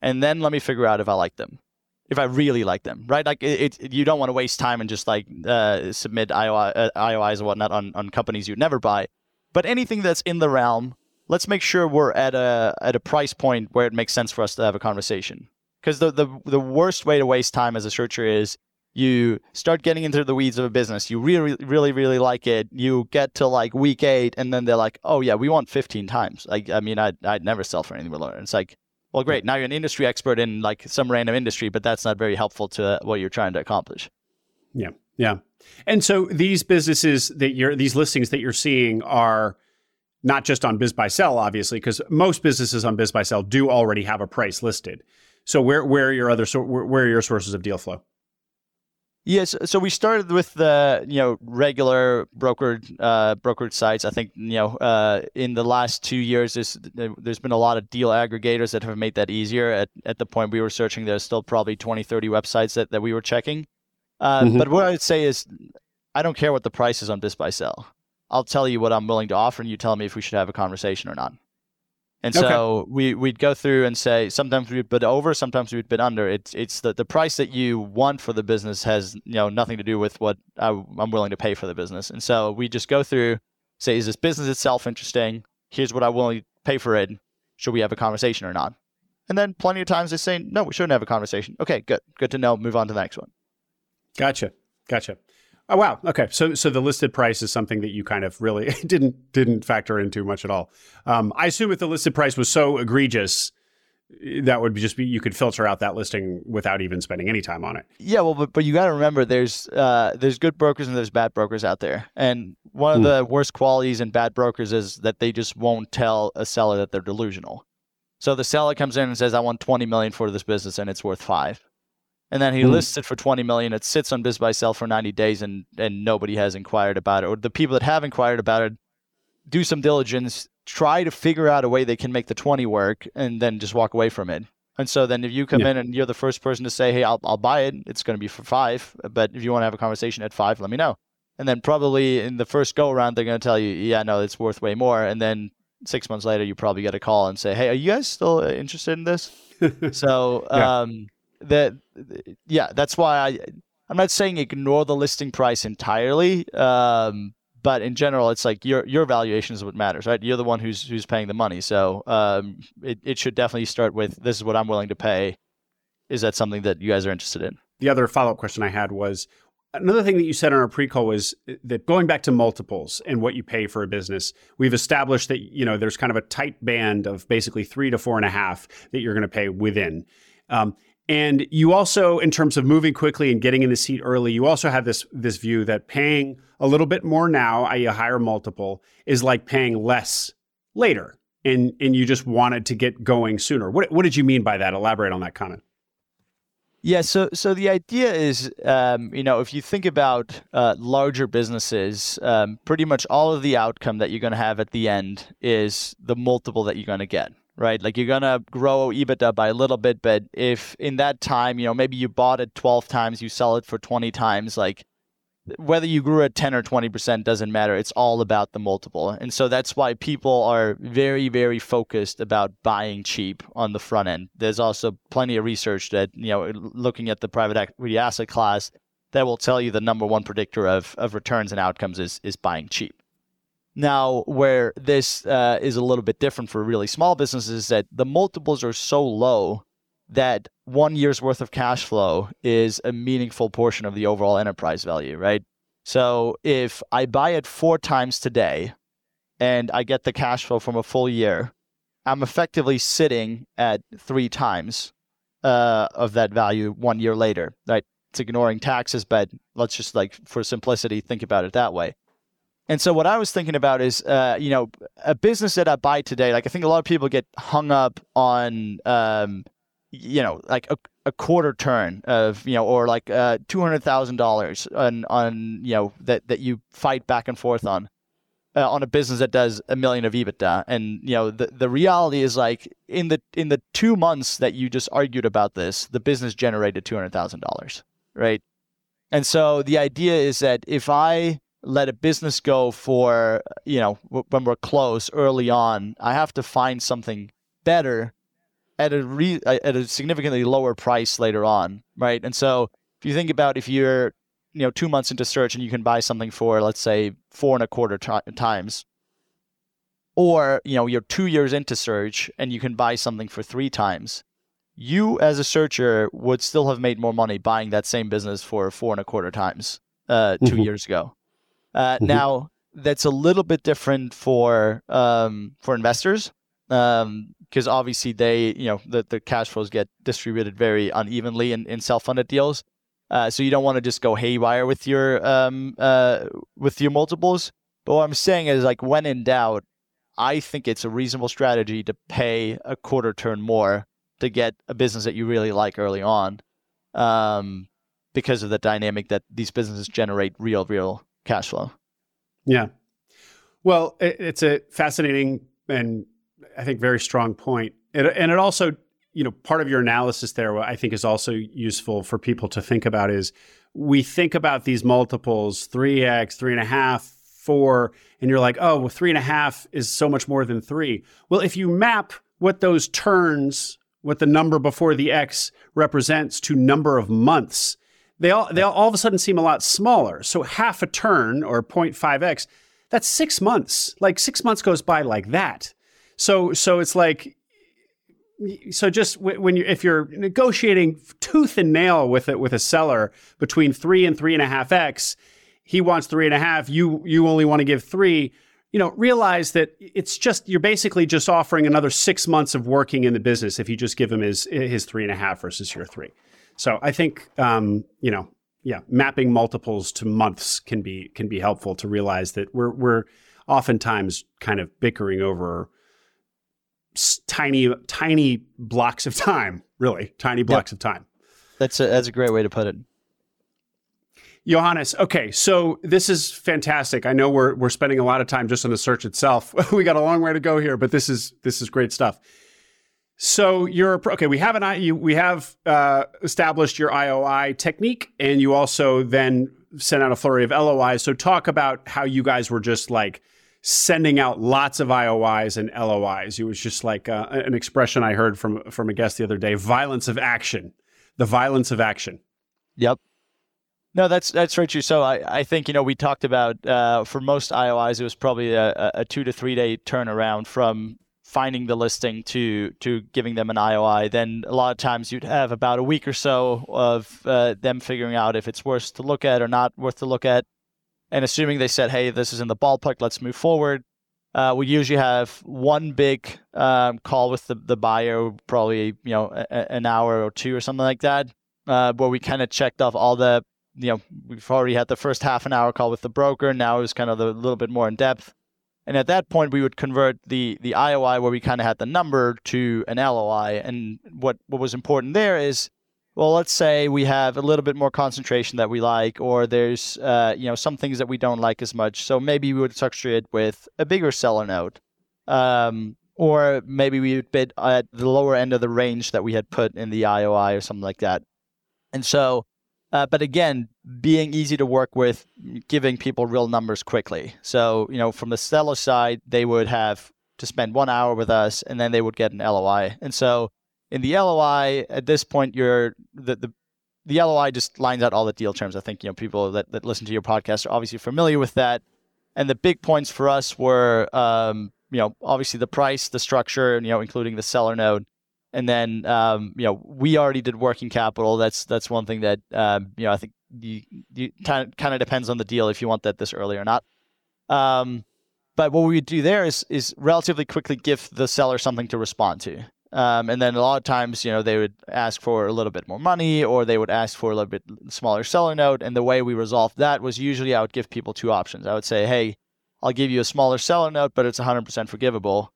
And then let me figure out if I like them if I really like them, right? Like it, it you don't want to waste time and just like uh, submit IOI, uh, IOIs and whatnot on, on companies you'd never buy. But anything that's in the realm, let's make sure we're at a at a price point where it makes sense for us to have a conversation. Because the, the the worst way to waste time as a searcher is you start getting into the weeds of a business. You really, really, really like it. You get to like week eight, and then they're like, "Oh yeah, we want 15 times." Like, I mean, I'd, I'd never sell for anything below. It's like, well, great. Now you're an industry expert in like some random industry, but that's not very helpful to uh, what you're trying to accomplish. Yeah. Yeah. And so these businesses that you're, these listings that you're seeing are not just on BizBuySell, obviously, because most businesses on BizBuySell do already have a price listed. So where, where are your other, so where are your sources of deal flow? Yes, so we started with the you know regular brokered uh, brokered sites. I think you know uh, in the last two years, there's there's been a lot of deal aggregators that have made that easier. At at the point we were searching, there's still probably 20, 30 websites that, that we were checking. Uh, mm-hmm. But what I would say is, I don't care what the price is on BizBuySell. I'll tell you what I'm willing to offer, and you tell me if we should have a conversation or not. And so okay. we we'd go through and say sometimes we'd bid over, sometimes we'd bid under. It's it's the, the price that you want for the business has you know nothing to do with what I, am willing to pay for the business. And so we just go through, say, is this business itself interesting? Here's what I willing to pay for it. Should we have a conversation or not? And then plenty of times they say no, we shouldn't have a conversation. Okay, good, good to know. Move on to the next one. Gotcha, gotcha. Oh wow. Okay. So so the listed price is something that you kind of really didn't didn't factor into much at all. Um, I assume if the listed price was so egregious, that would just be you could filter out that listing without even spending any time on it. Yeah, well, but but you got to remember there's uh, there's good brokers and there's bad brokers out there, and one of hmm. the worst qualities in bad brokers is that they just won't tell a seller that they're delusional. So the seller comes in and says, "I want 20 million for this business, and it's worth five and then he mm. lists it for 20 million. It sits on BizBuySell for 90 days and and nobody has inquired about it. Or the people that have inquired about it do some diligence try to figure out a way they can make the 20 work and then just walk away from it. And so then if you come yeah. in and you're the first person to say hey I'll, I'll buy it. It's going to be for five but if you want to have a conversation at five let me know. And then probably in the first go around they're going to tell you yeah no it's worth way more. And then six months later you probably get a call and say hey are you guys still interested in this? So yeah. um that yeah, that's why I I'm not saying ignore the listing price entirely. Um, but in general, it's like your your valuation is what matters, right? You're the one who's who's paying the money, so um, it it should definitely start with this is what I'm willing to pay. Is that something that you guys are interested in? The other follow up question I had was another thing that you said on our pre call was that going back to multiples and what you pay for a business, we've established that you know there's kind of a tight band of basically three to four and a half that you're going to pay within. Um, and you also, in terms of moving quickly and getting in the seat early, you also have this this view that paying a little bit more now, i.e., a higher multiple, is like paying less later. and and you just wanted to get going sooner. What what did you mean by that? Elaborate on that comment. Yeah, so so the idea is, um, you know, if you think about uh, larger businesses, um, pretty much all of the outcome that you're going to have at the end is the multiple that you're going to get, right? Like you're to grow EBITDA by a little bit, but if in that time, you know, maybe you bought it 12 times, you sell it for 20 times, like whether you grew at 10 or 20% doesn't matter. It's all about the multiple. And so that's why people are very, very focused about buying cheap on the front end. There's also plenty of research that, you know, looking at the private equity asset class that will tell you the number one predictor of, of returns and outcomes is, is buying cheap. Now, where this uh, is a little bit different for really small businesses is that the multiples are so low that one year's worth of cash flow is a meaningful portion of the overall enterprise value, right? So if I buy it four times today and I get the cash flow from a full year, I'm effectively sitting at three times uh, of that value one year later, right? It's ignoring taxes, but let's just like for simplicity think about it that way. And so what I was thinking about is, uh, you know, a business that I buy today. Like I think a lot of people get hung up on um, you know, like a, a quarter turn of, you know, or like uh, $200,000 on, on, you know, that, that you fight back and forth on. Uh, on a business that does a million of EBITDA, and you know the the reality is like in the in the two months that you just argued about this, the business generated two hundred thousand dollars, right? And so the idea is that if I let a business go for you know when we're close early on, I have to find something better at a re- at a significantly lower price later on, right? And so if you think about if you're you know two months into search and you can buy something for let's say four and a quarter t- times, or you know you're two years into search and you can buy something for three times, you as a searcher would still have made more money buying that same business for four and a quarter times uh, 2 mm-hmm. years ago. Uh, mm-hmm. Now that's a little bit different for um, for investors um, because obviously they, you know, the, the cash flows get distributed very unevenly in, in self-funded deals. Uh, so you don't want to just go haywire with your um, uh, with your multiples. But what I'm saying is, like, when in doubt, I think it's a reasonable strategy to pay a quarter turn more to get a business that you really like early on, um, because of the dynamic that these businesses generate real, real cash flow. Yeah. Well, it's a fascinating and I think, very strong point. It, and it also, you know, part of your analysis there, I think is also useful for people to think about is we think about these multiples 3x, three and a half, four, and you're like, oh, well, three and a half is so much more than three. Well, if you map what those turns, what the number before the x represents to number of months, they all they all, all of a sudden seem a lot smaller. So half a turn or 0.5x, that's six months. Like six months goes by like that. So so it's like so just when you if you're negotiating tooth and nail with it with a seller between three and three and a half x, he wants three and a half. You you only want to give three. You know, realize that it's just you're basically just offering another six months of working in the business if you just give him his his three and a half versus your three. So I think um, you know, yeah, mapping multiples to months can be can be helpful to realize that we're we're oftentimes kind of bickering over tiny tiny blocks of time really tiny blocks of time that's a, that's a great way to put it Johannes, okay, so this is fantastic. I know we're we're spending a lot of time just on the search itself. we got a long way to go here, but this is this is great stuff. So you're okay. We have an you, we have uh, established your IOI technique, and you also then sent out a flurry of LOIs. So talk about how you guys were just like sending out lots of IOIs and LOIs. It was just like uh, an expression I heard from from a guest the other day: violence of action, the violence of action. Yep. No, that's that's very true. So I, I think you know we talked about uh, for most IOIs it was probably a, a two to three day turnaround from finding the listing to to giving them an IOI. Then a lot of times you'd have about a week or so of uh, them figuring out if it's worth to look at or not worth to look at and assuming they said, "Hey, this is in the ballpark, let's move forward." Uh, we usually have one big um, call with the, the buyer, probably you know a, an hour or two or something like that, uh, where we kind of checked off all the you know we've already had the first half an hour call with the broker. Now it's kind of a little bit more in depth. And at that point, we would convert the the IOI where we kind of had the number to an LOI. And what what was important there is, well, let's say we have a little bit more concentration that we like, or there's uh, you know some things that we don't like as much. So maybe we would structure it with a bigger seller note, um, or maybe we would bid at the lower end of the range that we had put in the IOI or something like that. And so uh, but again, being easy to work with, giving people real numbers quickly. So, you know, from the seller side, they would have to spend one hour with us and then they would get an LOI. And so in the LOI, at this point, you're the, the the LOI just lines out all the deal terms. I think you know people that, that listen to your podcast are obviously familiar with that. And the big points for us were, um, you know, obviously the price, the structure, and, you know, including the seller note, and then um, you know we already did working capital. That's that's one thing that um, you know I think you, you kind of depends on the deal if you want that this early or not. Um, but what we would do there is is relatively quickly give the seller something to respond to. Um, and then a lot of times, you know, they would ask for a little bit more money or they would ask for a little bit smaller seller note. And the way we resolved that was usually I would give people two options. I would say, hey, I'll give you a smaller seller note, but it's 100% forgivable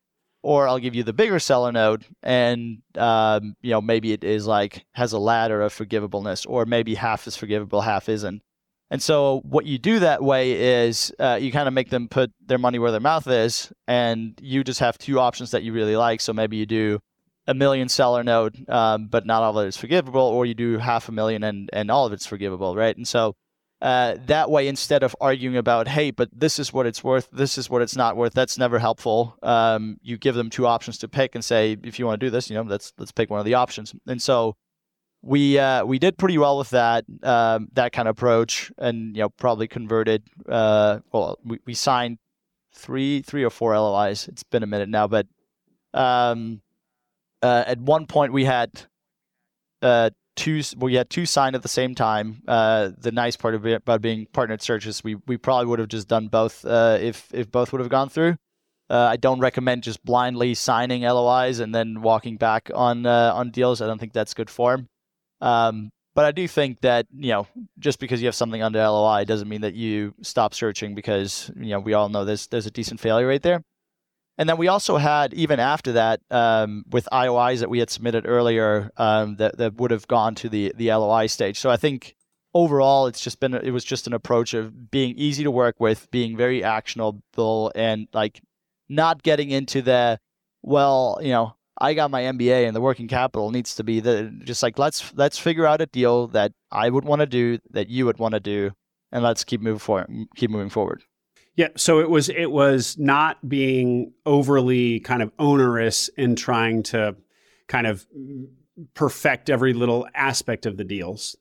or I'll give you the bigger seller note, and um, you know maybe it is like has a ladder of forgivableness, or maybe half is forgivable, half isn't. And so what you do that way is uh, you kind of make them put their money where their mouth is, and you just have two options that you really like. So maybe you do a million seller note, um, but not all of it is forgivable, or you do half a million and and all of it's forgivable, right? And so uh, that way, instead of arguing about, hey, but this is what it's worth, this is what it's not worth, that's never helpful. Um, you give them two options to pick and say, if you want to do this, you know, let's let's pick one of the options. And so we uh, we did pretty well with that um, that kind of approach, and you know, probably converted. Uh, well, we, we signed three three or four LOIs. It's been a minute now, but um, uh, at one point we had uh, two we had two signed at the same time. Uh, the nice part about being partnered searches, we we probably would have just done both uh, if if both would have gone through. Uh, I don't recommend just blindly signing LOIs and then walking back on uh, on deals. I don't think that's good form. Um, but I do think that you know just because you have something under LOI doesn't mean that you stop searching because you know we all know there's there's a decent failure rate there. And then we also had, even after that, um, with IOIs that we had submitted earlier, um, that, that would have gone to the, the LOI stage. So I think overall, it's just been, it was just an approach of being easy to work with, being very actionable, and like not getting into the, well, you know, I got my MBA and the working capital needs to be the just like let's let's figure out a deal that I would want to do that you would want to do and let's keep moving forward keep moving forward. Yeah, so it was it was not being overly kind of onerous in trying to kind of perfect every little aspect of the deals.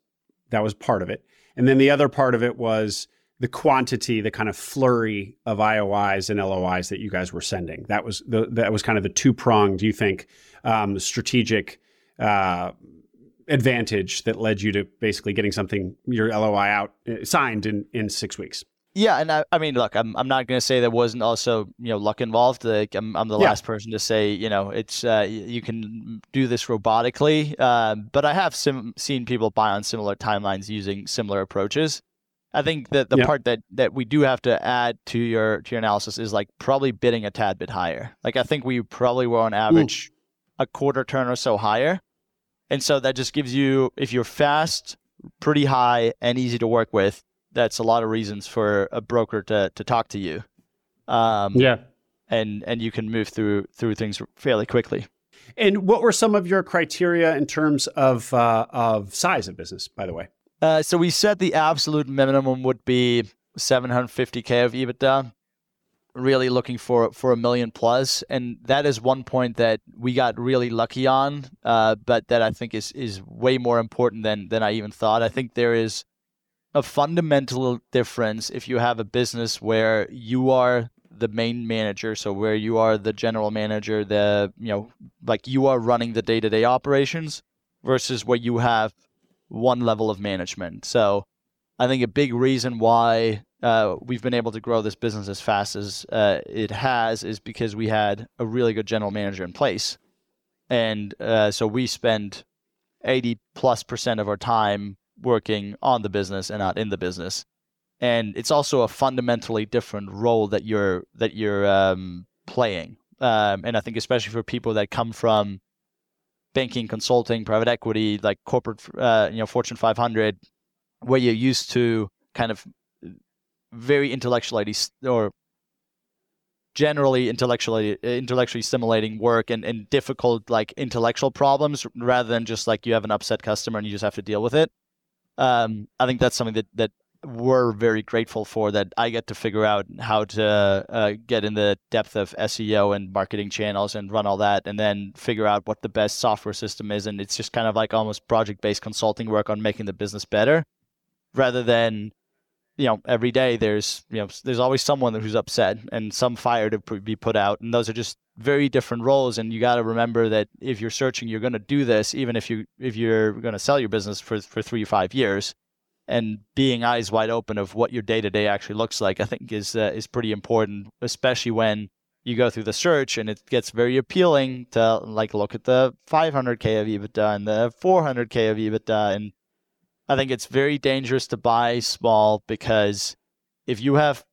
That was part of it. And then the other part of it was the quantity, the kind of flurry of IOIs and LOIs that you guys were sending. That was the that was kind of the two pronged, you think, um, strategic uh, advantage that led you to basically getting something your LOI out uh, signed in in six weeks. Yeah, and I, I mean, look, I'm I'm not going to say there wasn't also you know luck involved. Like I'm I'm the yeah. last person to say you know it's uh, you can do this robotically, um, but I have sim- seen people buy on similar timelines using similar approaches. I think that the yeah. part that that we do have to add to your to your analysis is like probably bidding a tad bit higher. Like I think we probably were on average Ooh. a quarter turn or so higher, and so that just gives you if you're fast, pretty high, and easy to work with that's a lot of reasons for a broker to to talk to you. Um, yeah, and and you can move through through things fairly quickly. And what were some of your criteria in terms of uh, of size of business? By the way, uh, so we said the absolute minimum would be 750k of EBITDA. Really looking for for a million plus, and that is one point that we got really lucky on, uh, but that I think is is way more important than than I even thought. I think there is a fundamental difference if you have a business where you are the main manager so where you are the general manager the you know like you are running the day-to-day operations versus where you have one level of management. So i think a big reason why uh, we've been able to grow this business as fast as uh, it has is because we had a really good general manager in place. And uh, so we spend 80 plus percent of our time working on the business and not in the business. and it's also a fundamentally different role that you're that you're um, playing. Um, and I think especially for people that come from banking, consulting, private equity, like corporate, uh, you know, Fortune 500, where you're used to kind of very intellectually or generally intellectually intellectually stimulating work and, and difficult like intellectual problems rather than just like you have an upset customer and you just have to deal with it. Um, I think that's something that that we're very grateful for that I get to figure out how to uh, get in the depth of SEO and marketing channels and run all that, and then figure out what the best software system is. And it's just kind of like almost project based consulting work on making the business better, rather than you know every day there's you know there's always someone who's upset and some fire to be put out, and those are just very different roles. And you got to remember that if you're searching, you're going to do this, even if you if you're going to sell your business for for three five years and being eyes wide open of what your day to day actually looks like, I think is uh, is pretty important, especially when you go through the search and it gets very appealing to like look at the 500k of EBITDA and the 400k of EBITDA, and I think it's very dangerous to buy small because if you have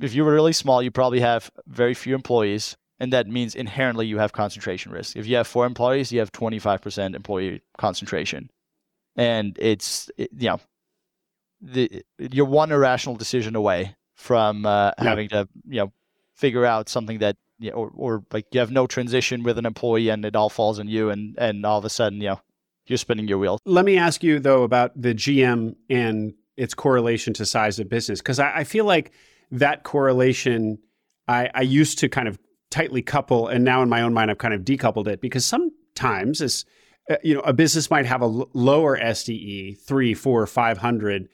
if you're really small, you probably have very few employees, and that means inherently you have concentration risk. If you have four employees, you have 25% employee concentration, and it's it, you know the you're one irrational decision away from uh, yeah. having to you know figure out something that you know, or, or like you have no transition with an employee and it all falls on you and and all of a sudden you know you're spinning your wheel. Let me ask you though about the GM and its correlation to size of business because I, I, feel like that correlation I, I used to kind of tightly couple and now in my own mind I've kind of decoupled it because sometimes as uh, you know a business might have a lower SDE three four five hundred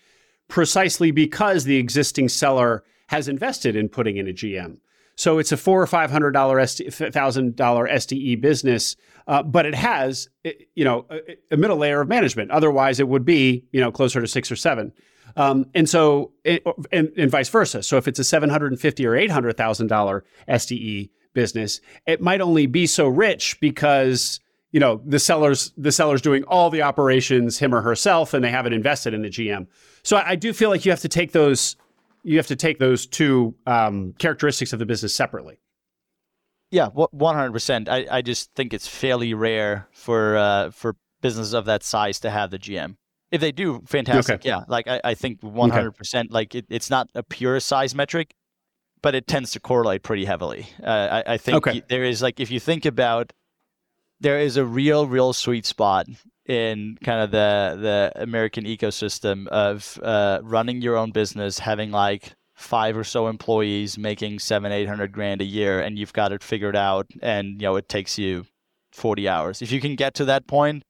precisely because the existing seller has invested in putting in a GM. So it's a four or five hundred dollar thousand dollar SDE business, uh, but it has you know a, a, middle layer of management. Otherwise, it would be you know closer to six or seven. Um, and so and, and vice versa. So if it's a seven hundred and fifty or eight hundred thousand dollar SDE business, it might only be so rich because you know the seller's the seller's doing all the operations him or herself, and they haven't invested in the GM. So I, I do feel like you have to take those you have to take those two um, characteristics of the business separately. Yeah, one hundred percent. I I just think it's fairly rare for uh, for businesses of that size to have the GM. If they do, fantastic. Okay. Yeah, like I, I think one hundred percent. Like it, it's not a pure size metric, but it tends to correlate pretty heavily. Uh, I, I think okay. there is like if you think about, there is a real real sweet spot in kind of the the American ecosystem of uh, running your own business, having like five or so employees making seven eight hundred grand a year, and you've got it figured out, and you know it takes you forty hours. If you can get to that point,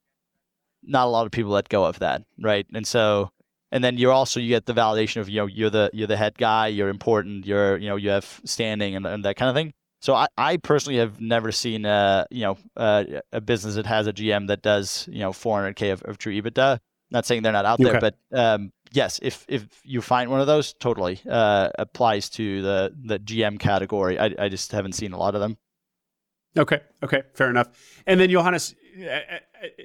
not a lot of people let go of that, right? And so, and then you're also you get the validation of you know you're the you're the head guy, you're important, you're you know you have standing and, and that kind of thing. So I, I personally have never seen a you know a, a business that has a GM that does you know 400k of, of true EBITDA. Not saying they're not out there, but um, yes, if if you find one of those, totally uh, applies to the the GM category. I, I just haven't seen a lot of them. Okay, okay, fair enough. And then Johannes, uh, uh,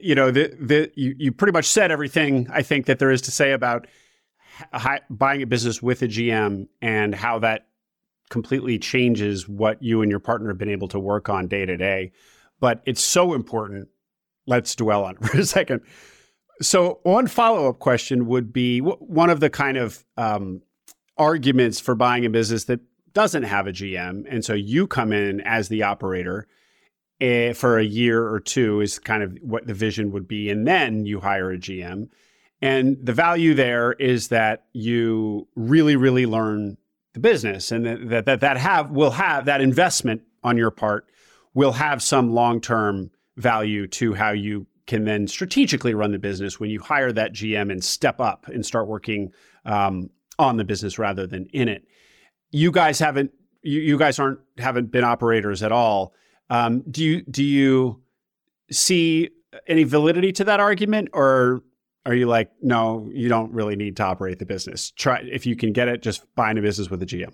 you know, the the you, you pretty much said everything I think that there is to say about buying a business with a GM and how that completely changes what you and your partner have been able to work on day to day. But it's so important. Let's dwell on it for a second. So, one follow up question would be one of the kind of um, arguments for buying a business that doesn't have a GM. And so you come in as the operator eh, for a year or two, is kind of what the vision would be. And then you hire a GM. And the value there is that you really, really learn the business and that that that have will have that investment on your part will have some long-term value to how you can then strategically run the business when you hire that GM and step up and start working um, on the business rather than in it. You guys haven't you, you guys aren't haven't been operators at all. Um, do you do you see any validity to that argument, or are you like, no, you don't really need to operate the business? Try if you can get it, just find a business with a GM.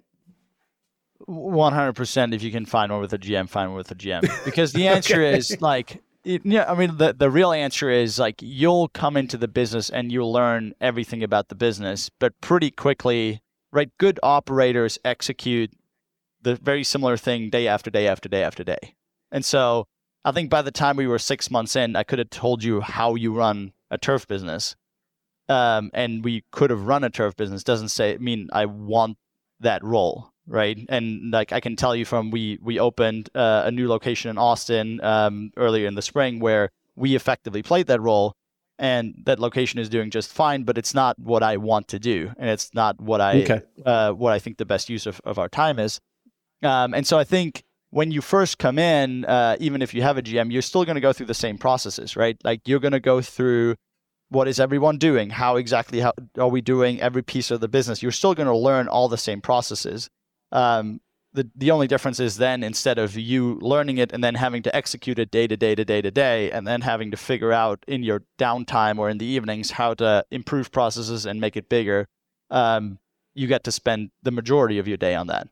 One hundred percent. If you can find one with a GM, find one with a GM. Because the answer okay. is like, it, yeah. I mean, the the real answer is like you'll come into the business and you'll learn everything about the business, but pretty quickly right? Good operators execute the very similar thing day after day after day after day. And so I think by the time we were six months in, I could have told you how you run a turf business. Um, and we could have run a turf business. Doesn't say mean I want that role, right? And like I can tell you from we we opened uh, a new location in Austin um, earlier in the spring where we effectively played that role, and that location is doing just fine. But it's not what I want to do, and it's not what I okay. uh, what I think the best use of, of our time is. Um, and so I think when you first come in, uh, even if you have a GM, you're still going to go through the same processes, right? Like you're going to go through what is everyone doing? How exactly how are we doing every piece of the business? You're still going to learn all the same processes. Um, the the only difference is then instead of you learning it and then having to execute it day to day to day to day, and then having to figure out in your downtime or in the evenings how to improve processes and make it bigger, um, you get to spend the majority of your day on that.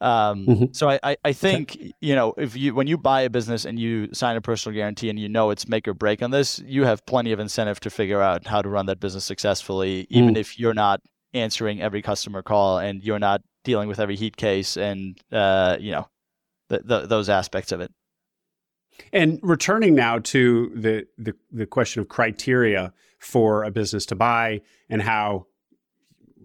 Um, mm-hmm. So I, I, I think you know if you when you buy a business and you sign a personal guarantee and you know it's make or break on this, you have plenty of incentive to figure out how to run that business successfully, even mm. if you're not answering every customer call and you're not dealing with every heat case and uh, you know the, the, those aspects of it. And returning now to the, the the question of criteria for a business to buy and how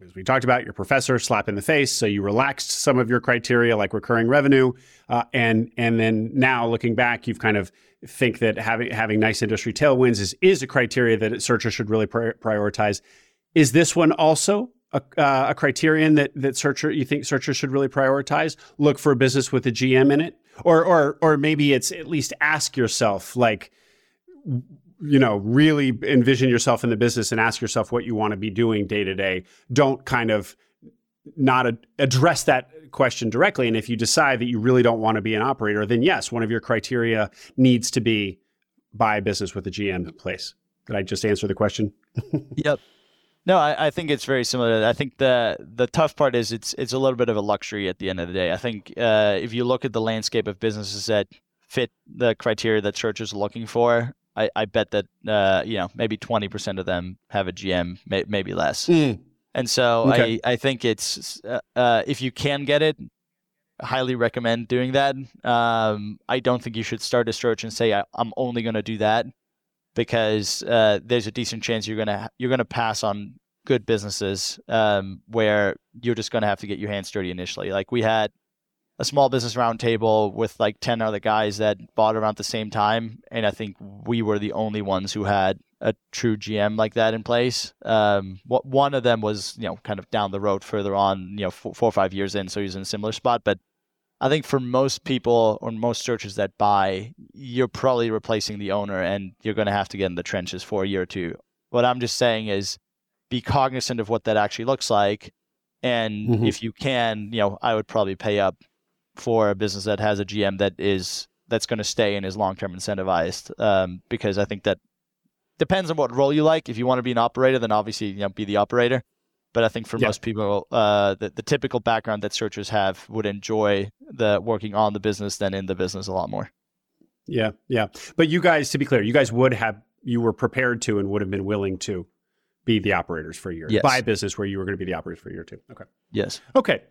as we talked about, your professor slap in the face. So you relaxed some of your criteria, like recurring revenue, uh, and and then now looking back, you've kind of think that having having nice industry tailwinds is is a criteria that searchers should really prioritize. Is this one also a, uh, a criterion that that searcher you think searchers should really prioritize? Look for a business with a GM in it, or or or maybe it's at least ask yourself like you know, really envision yourself in the business and ask yourself what you want to be doing day to day. Don't kind of not a, address that question directly. And if you decide that you really don't want to be an operator, then yes, one of your criteria needs to be buy a business with a GM in place. Did I just answer the question? yep. No, I, I, think it's very similar. I think the the tough part is it's it's a little bit of a luxury at the end of the day. I think uh, if you look at the landscape of businesses that fit the criteria that searchers are looking for, I, I bet that uh, you know maybe twenty percent of them have a GM, may, maybe less. Mm. And so okay. I, I think it's uh, uh, if you can get it, highly recommend doing that. Um, I don't think you should start a search and say I, am only going to do that because uh, there's a decent chance you're gonna you're gonna pass on good businesses um, where you're just going to have to get your hands dirty initially. Like we had a small business roundtable with like 10 other guys that bought around the same time. And I think we were the only ones who had a true GM like that in place. Um, what, one of them was, you know, kind of down the road further on, you know, four, four or five years in. So he's in a similar spot. But I think for most people or most searchers that buy, you're probably replacing the owner and you're going to have to get in the trenches for a year or two. What I'm just saying is be cognizant of what that actually looks like. And mm-hmm. if you can, you know, I would probably pay up for a business that has a GM that is that's going to stay and is long term incentivized. Um, because I think that depends on what role you like. If you want to be an operator, then obviously you know be the operator. But I think for yeah. most people, uh, the, the typical background that searchers have would enjoy the working on the business than in the business a lot more. Yeah, yeah. But you guys, to be clear, you guys would have you were prepared to and would have been willing to be the operators for a year. Yes. Buy a business where you were going to be the operators for a year too. Okay. Yes. Okay.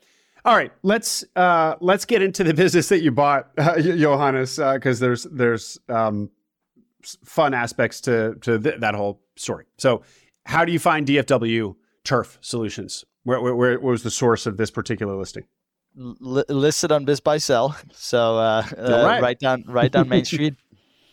All right, let's uh, let's get into the business that you bought, uh, Johannes, because uh, there's there's um, fun aspects to to th- that whole story. So, how do you find DFW Turf Solutions? Where, where, where was the source of this particular listing? L- listed on BizBuySell, so uh, right. right down right down Main Street.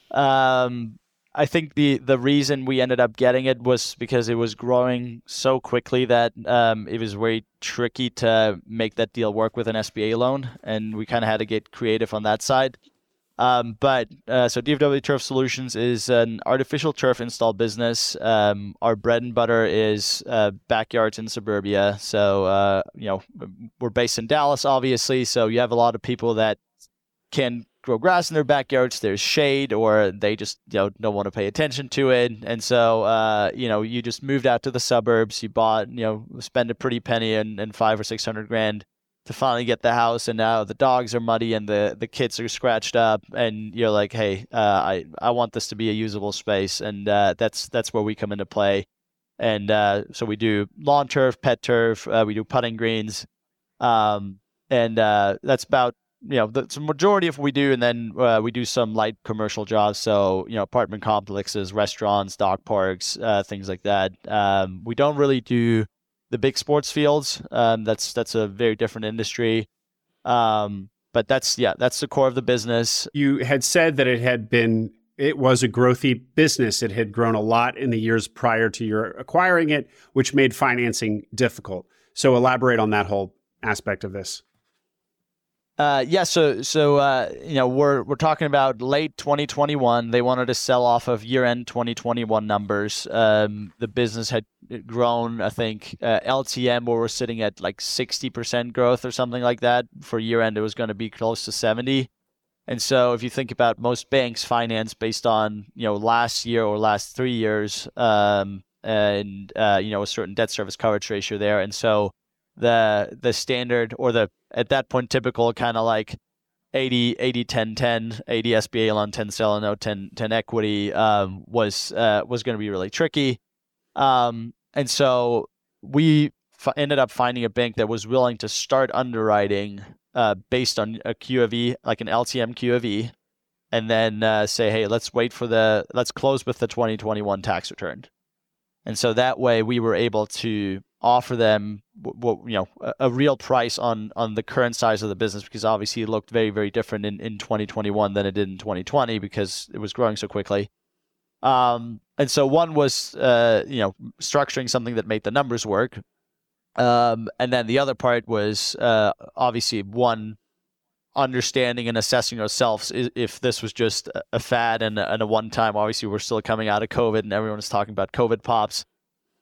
Um, I think the the reason we ended up getting it was because it was growing so quickly that um, it was very tricky to make that deal work with an SBA loan, and we kind of had to get creative on that side. Um, but uh, so DFW Turf Solutions is an artificial turf install business. Um, our bread and butter is uh, backyards in suburbia. So uh, you know we're based in Dallas, obviously. So you have a lot of people that can grow grass in their backyards, there's shade, or they just you know don't want to pay attention to it, and so uh, you know you just moved out to the suburbs. You bought you know spend a pretty penny and, and five or six hundred grand to finally get the house, and now the dogs are muddy and the the kits are scratched up, and you're like, hey, uh, I I want this to be a usable space, and uh, that's that's where we come into play. And uh, so we do lawn turf, pet turf, uh, we do putting greens, um, and uh, that's about you know the, the majority of what we do, and then uh, we do some light commercial jobs. So you know apartment complexes, restaurants, dog parks, uh, things like that. Um, we don't really do the big sports fields. Um, that's that's a very different industry. Um, but that's yeah, that's the core of the business. You had said that it had been it was a growthy business. It had grown a lot in the years prior to your acquiring it, which made financing difficult. So elaborate on that whole aspect of this. Uh, yeah, so so uh, you know we're we're talking about late 2021. They wanted to sell off of year-end 2021 numbers. Um, the business had grown, I think, uh, LTM where we're sitting at like 60% growth or something like that. For year-end, it was going to be close to 70. And so if you think about most banks finance based on you know last year or last three years, um, and uh, you know a certain debt service coverage ratio there, and so the the standard or the at that point typical kind of like 80 80 10 10 80 SBA loan 10 seller note 10 10 equity um, was uh, was going to be really tricky. Um, and so we f- ended up finding a bank that was willing to start underwriting uh, based on a Q of E like an LTM Q of E and then uh, say hey let's wait for the let's close with the 2021 tax return. And so that way we were able to offer them what you know a, a, real price on on the current size of the business because obviously it looked very very different in, in 2021 than it did in 2020 because it was growing so quickly. Um, and so one was uh, you know structuring something that made the numbers work. Um, and then the other part was uh, obviously one understanding and assessing ourselves if this was just a fad and a, and a one time obviously we're still coming out of covid and everyone is talking about covid pops.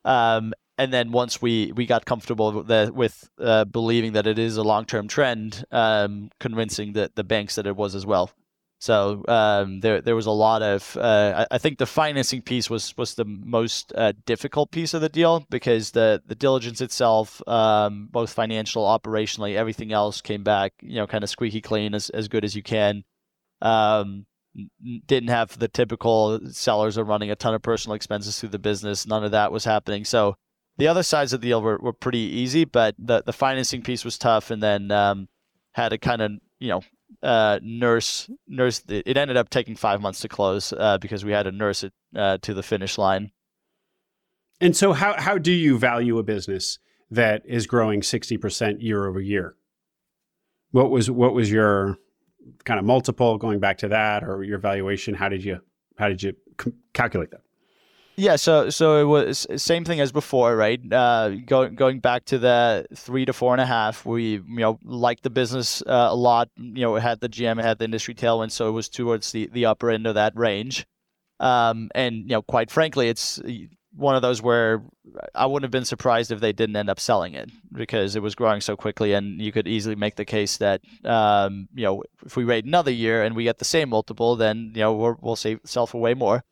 Um, and then once we we got comfortable with, the, with uh, believing that it is a long term trend, um, convincing the the banks that it was as well. So um, there there was a lot of uh, I, I, think the financing piece was was the most uh, difficult piece of the deal because the the diligence itself, um, both financial, operationally, everything else came back you know kind of squeaky clean as as good as you can. Um, didn't have the typical sellers are running a ton of personal expenses through the business. None of that was happening. So the other sides of the deal were, were pretty easy, but the, the financing piece was tough. And then um, had to kind of, you know, uh, nurse, nurse. It ended up taking five months to close uh, because we had to nurse it uh, to the finish line. And so, how, how do you value a business that is growing 60% year over year? What was, what was your kind of multiple going back to that or your valuation? How did you, how did you c- calculate that? Yeah, so so it was same thing as before, right? Uh, going going back to the three to four and a half, we you know liked the business uh, a lot. You know, had the GM, had the industry tailwind, so it was towards the the upper end of that range. Um, and you know, quite frankly, it's one of those where I wouldn't have been surprised if they didn't end up selling it because it was growing so quickly, and you could easily make the case that um, you know if we wait another year and we get the same multiple, then you know we will save sell for way more.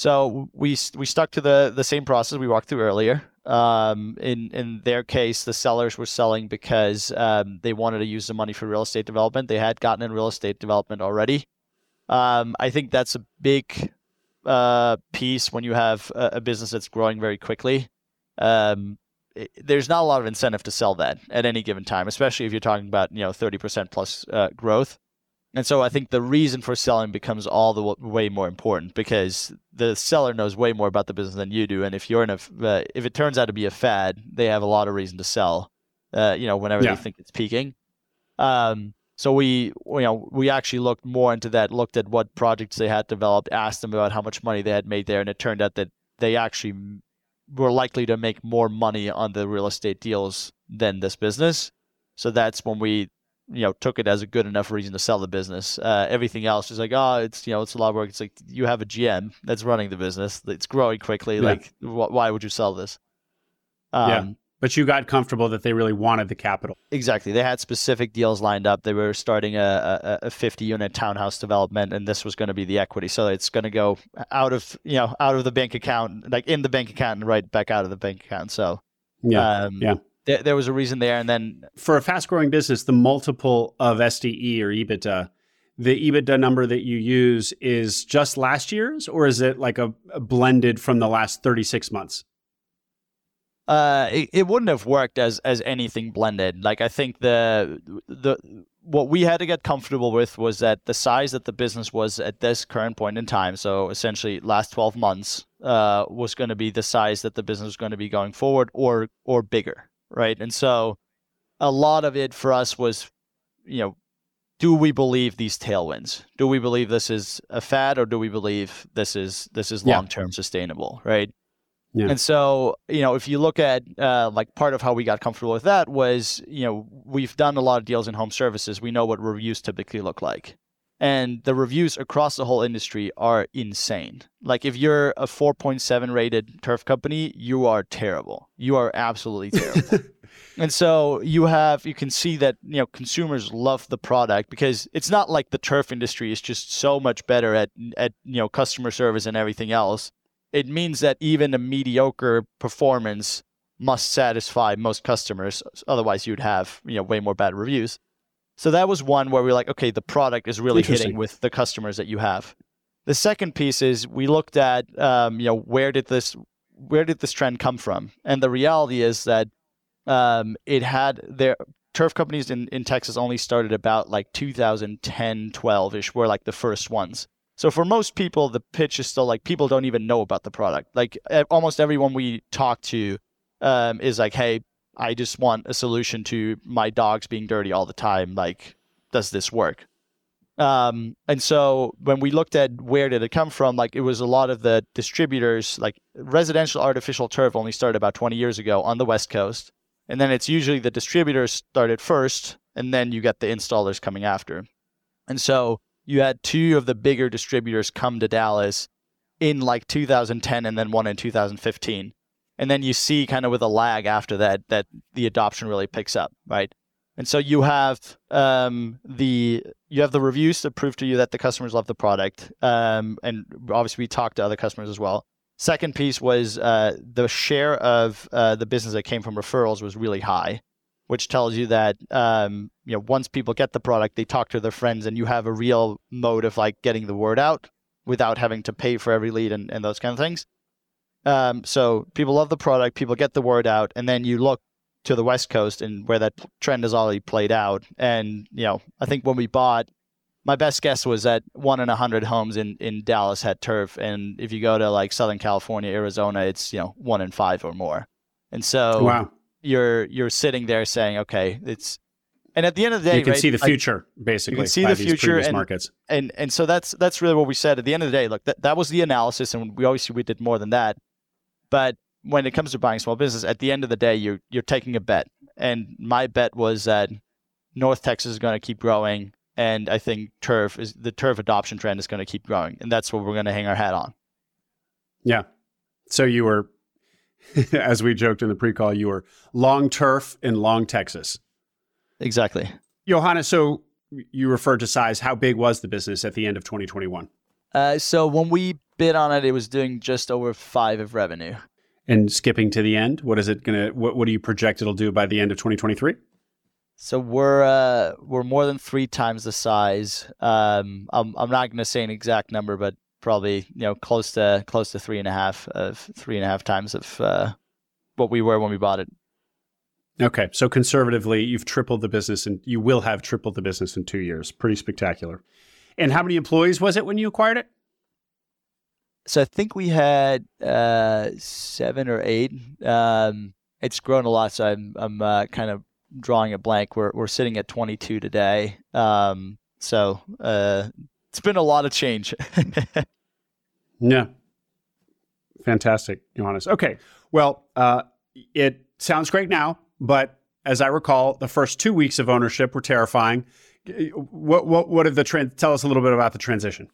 So we we stuck to the the same process we walked through earlier. Um, in in their case, the sellers were selling because um, they wanted to use the money for real estate development. They had gotten in real estate development already. Um, I think that's a big uh, piece when you have a, a, business that's growing very quickly. Um, it, there's not a lot of incentive to sell that at any given time, especially if you're talking about you know 30% plus uh, growth. And so I think the reason for selling becomes all the w- way more important because the seller knows way more about the business than you do. And if you're in a, uh, if it turns out to be a fad, they have a lot of reason to sell. Uh, you know, whenever yeah. they think it's peaking. Um, so we, you know, we actually looked more into that, looked at what projects they had developed, asked them about how much money they had made there, and it turned out that they actually were likely to make more money on the real estate deals than this business. So that's when we you know took it as a good enough reason to sell the business. Uh, everything else is like, oh, it's you know it's a lot of work. It's like you have a GM that's running the business. It's growing quickly. Yeah. Like, wh- why would you sell this? Um, yeah. But you got comfortable that they really wanted the capital. Exactly. They had specific deals lined up. They were starting a, a, a 50 unit townhouse development, and this was going to be the equity. So it's going to go out of you know out of the bank account, like in the bank account, and right back out of the bank account. So yeah, um, yeah there, there was a reason there. And then for a fast growing business, the multiple of SDE or EBITDA, the EBITDA number that you use is just last year's, or is it like a, a blended from the last 36 months? Uh, it, it wouldn't have worked as as anything blended. Like I think the the what we had to get comfortable with was that the size that the business was at this current point in time, so essentially last 12 months, uh, was going to be the size that the business was going to be going forward or or bigger, right? And so a lot of it for us was, you know, do we believe these tailwinds? Do we believe this is a fad or do we believe this is this is long term yeah. sustainable, right? Yeah. And so, you know, if you look at uh, like part of how we got comfortable with that was, you know, we've done a lot of deals in home services. We know what reviews typically look like. And the reviews across the whole industry are insane. Like if you're a 4.7 rated turf company, you are terrible. You are absolutely terrible. and so you have you can see that, you know, consumers love the product because it's not like the turf industry is just so much better at at you know, customer service and everything else it means that even a mediocre performance must satisfy most customers. Otherwise, you'd have you know way more bad reviews. So that was one where we are like, okay, the product is really hitting with the customers that you have. The second piece is we looked at um, you know where did this where did this trend come from, and the reality is that um, it had their turf companies in, in Texas only started about like 2010, 12 ish were like the first ones. So for most people, the pitch is still like people don't even know about the product. Like almost everyone we talk to um, is like, "Hey, I just want a solution to my dogs being dirty all the time. Like, does this work?" Um, and so when we looked at where did it come from, like it was a lot of the distributors. Like residential artificial turf only started about 20 years ago on the West Coast, and then it's usually the distributors started first, and then you get the installers coming after. And so you had two of the bigger distributors come to Dallas in like 2010 and then one in 2015. And then you see kind of with a lag after that that the adoption really picks up, right? And so you have um, the you have the reviews to prove to you that the customers love the product, um, and obviously we talked to other customers as well. Second piece was uh, the share of uh, the business that came from referrals was really high which tells you that um, you know once people get the product, they talk to their friends, and you have a real mode of like getting the word out without having to pay for every lead and, and those kind of things. Um, so people love the product, people get the word out, and then you look to the West Coast and where that trend has already played out. And you know, I think when we bought, my best guess was that one in a hundred homes in in Dallas had turf, and if you go to like Southern California, Arizona, it's you know one in five or more. And so wow you're you're sitting there saying, okay, it's and at the end of the day, you can right, see the future like, basically. You can see the future and, markets, and and so that's that's really what we said at the end of the day. Look, that, that was the analysis, and we obviously we did more than that. But when it comes to buying small business, at the end of the day, you're you're taking a bet, and my bet was that North Texas is going to keep growing, and I think turf is the turf adoption trend is going to keep growing, and that's what we're going to hang our hat on. Yeah. So you were as we joked in the pre-call, you were long turf in long Texas. Exactly. Johannes. so you referred to size. How big was the business at the end of 2021? Uh, so when we bid on it, it was doing just over five of revenue. And skipping to the end, what is it gonna? What, what do you project it'll do by the end of 2023? So we're uh, we're more than three times the size. Um, I'm I'm not gonna say an exact number, but probably you know close to close to three and a half of three and a half times of uh, what we were when we bought it. Okay, so conservatively, you've tripled the business, and you will have tripled the business in two years. Pretty spectacular. And how many employees was it when you acquired it? So I think we had uh, seven or eight. Um, it's grown a lot, so I'm I'm uh, kind of drawing a blank. We're we're sitting at 22 today. Um, so uh, it's been a lot of change. yeah. Fantastic, Johannes. Okay. Well, uh, it sounds great now, but as I recall, the first two weeks of ownership were terrifying. What what what did the trend? Tell us a little bit about the transition.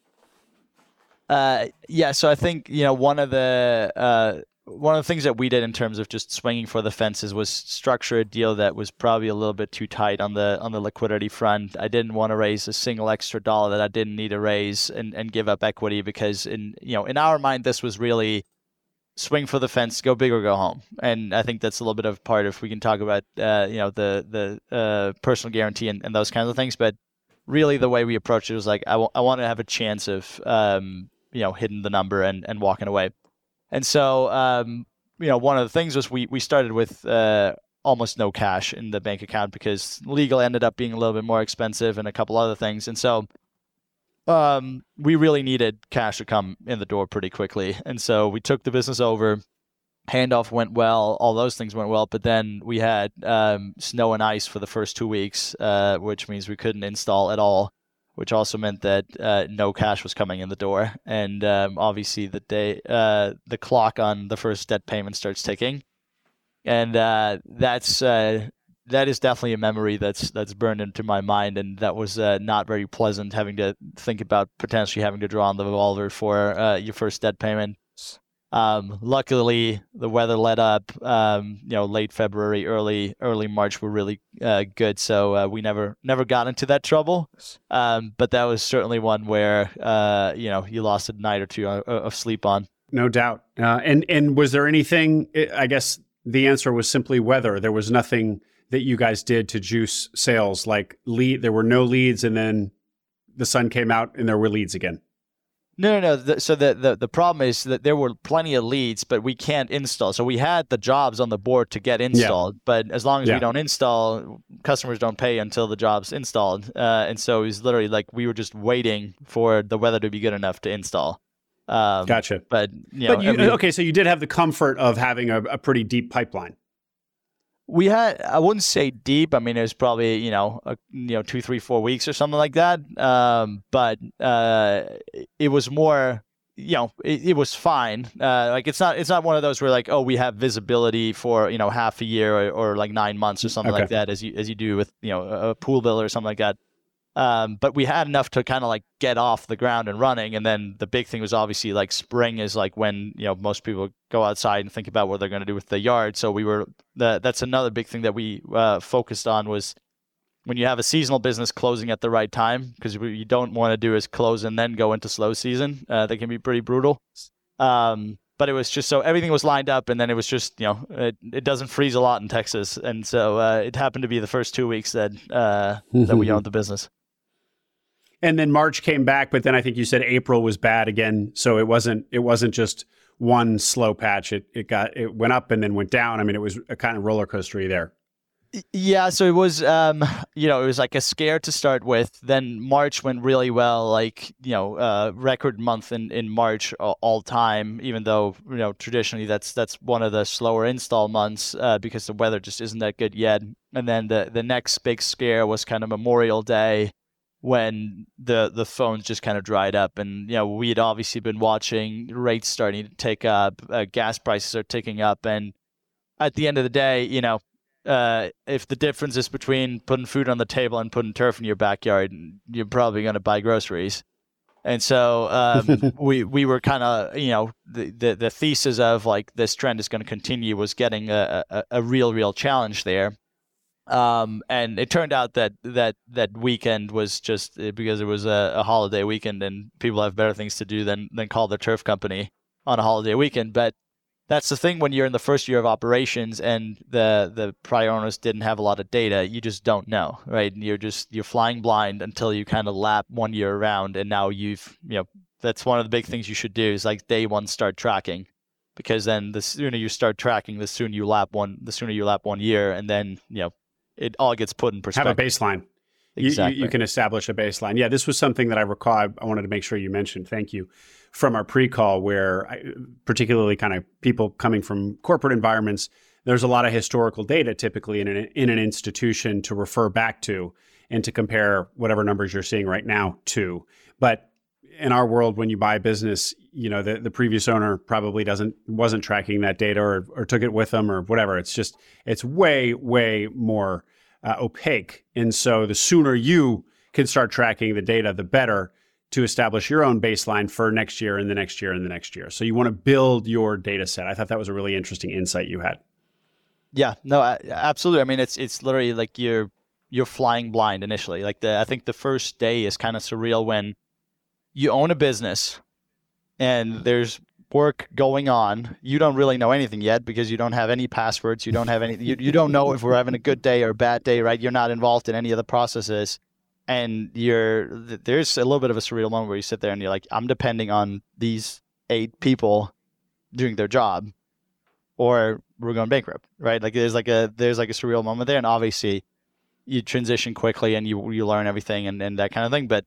Uh, yeah, so I think you know one of the uh, one of the things that we did in terms of just swinging for the fences was structure a deal that was probably a little bit too tight on the on the liquidity front. I didn't want to raise a single extra dollar that I didn't need to raise and, and give up equity because in you know in our mind this was really swing for the fence, go big or go home. And I think that's a little bit of part if we can talk about uh, you know the the uh, personal guarantee and, and those kinds of things. But really the way we approached it was like I, w- I want to have a chance of um, you know hitting the number and, and walking away. And so um, you know, one of the things was we we started with uh, almost no cash in the bank account because legal ended up being a little bit more expensive and a couple other things, and so um, we really needed cash to come in the door pretty quickly, and so we took the business over. Handoff went well, all those things went well, but then we had um, snow and ice for the first two weeks, uh, which means we couldn't install at all which also meant that uh, no cash was coming in the door. And um, obviously, the day uh, the clock on the first debt payment starts ticking, and uh, that's uh, that is definitely a memory that's that's burned into my mind, and that was uh, not very pleasant having to think about potentially having to draw on the revolver for uh, your first debt payment. Um, luckily, the weather let up. Um, you know, late February, early early March were really uh, good, so uh, we never never got into that trouble. Um, but that was certainly one where uh, you know you lost a night or two of sleep on. No doubt. Uh, and and was there anything? I guess the answer was simply weather. There was nothing that you guys did to juice sales. Like lead, there were no leads, and then the sun came out and there were leads again. No, no, no. The, so the, the the problem is that there were plenty of leads, but we can't install. So we had the jobs on the board to get installed, yeah. but as long as yeah. we don't install, customers don't pay until the job's installed. Uh, and so it was literally like we were just waiting for the weather to be good enough to install. Um, gotcha. But you know, but you, okay, so you did have the comfort of having a, a pretty deep pipeline we had i wouldn't say deep. I mean it was probably you know a, you know two three four weeks or something like that. Um, but uh, it was more you know it, it was fine. Uh, like it's not it's not one of those where like oh we have visibility for you know half a year or, or like nine months or something okay. like that as you as you do with you know a pool bill or something like that um, but we had enough to kind of like get off the ground and running. And then the big thing was obviously like spring is like when you know most people go outside and think about what they're going to do with the yard. So we were the, that's another big thing that we uh, focused on was when you have a seasonal business closing at the right time because what you don't want to do is close and then go into slow season. Uh, that can be pretty brutal. Um, but it was just so everything was lined up and then it was just you know it, it doesn't freeze a lot in texas and so uh, it happened to be the first two weeks that uh, that we owned the business and then March came back, but then I think you said April was bad again. So it wasn't it wasn't just one slow patch. It it got it went up and then went down. I mean, it was a kind of roller coastery there. Yeah, so it was, um, you know, it was like a scare to start with. Then March went really well, like you know, uh, record month in, in March all time. Even though you know traditionally that's that's one of the slower install months uh, because the weather just isn't that good yet. And then the the next big scare was kind of Memorial Day, when the the phones just kind of dried up. And you know we had obviously been watching rates starting to take up uh, gas prices are ticking up. And at the end of the day you know uh, if the difference is between putting food on the table and putting turf in your backyard you're probably going to buy groceries. And so um, we we were kind of you know the, the, the thesis of like this trend is going to continue was getting a, a, a real real challenge there um, and it turned out that that that weekend was just eh, because it was a, a, holiday weekend and people have better things to do than than call their turf company on a holiday weekend. But that's the thing when you're in the first year of operations and the the prior owners didn't have a lot of data, you just don't know, right? And you're just you're flying blind until you kind of lap one year around, and now you've you know that's one of the big things you should do is like day one start tracking because then the sooner you start tracking, the sooner you lap one, the sooner you lap one year, and then you know it all gets put in perspective. Have a baseline. Exactly. You, you, can establish a baseline. Yeah, this was something that I recall. I, I wanted to make sure you mentioned. Thank you from our pre-call, where I, particularly kind of people coming from corporate environments, there's a lot of historical data typically in an, in an institution to refer back to and to compare whatever numbers you're seeing right now to. But in our world, when you buy a business, you know the, the previous owner probably doesn't wasn't tracking that data or, or took it with them or whatever. It's just it's way way more uh, opaque, and so the sooner you can start tracking the data, the better to establish your own baseline for next year and the next year and the next year. So you want to build your data set. I thought that was a really interesting insight you had. Yeah, no, absolutely. I mean, it's it's literally like you're you're flying blind initially. Like the I think the first day is kind of surreal when you own a business and there's work going on. You don't really know anything yet because you don't have any passwords. You don't have any. You, you don't know if we're having a good day or a bad day, right? You're not involved in any of the processes, and you're there's a little bit of a surreal moment where you sit there and you're like, I'm depending on these eight people doing their job, or we're going bankrupt, right? Like there's like a there's like a surreal moment there, and obviously you transition quickly and you you learn everything and, and that kind of thing. But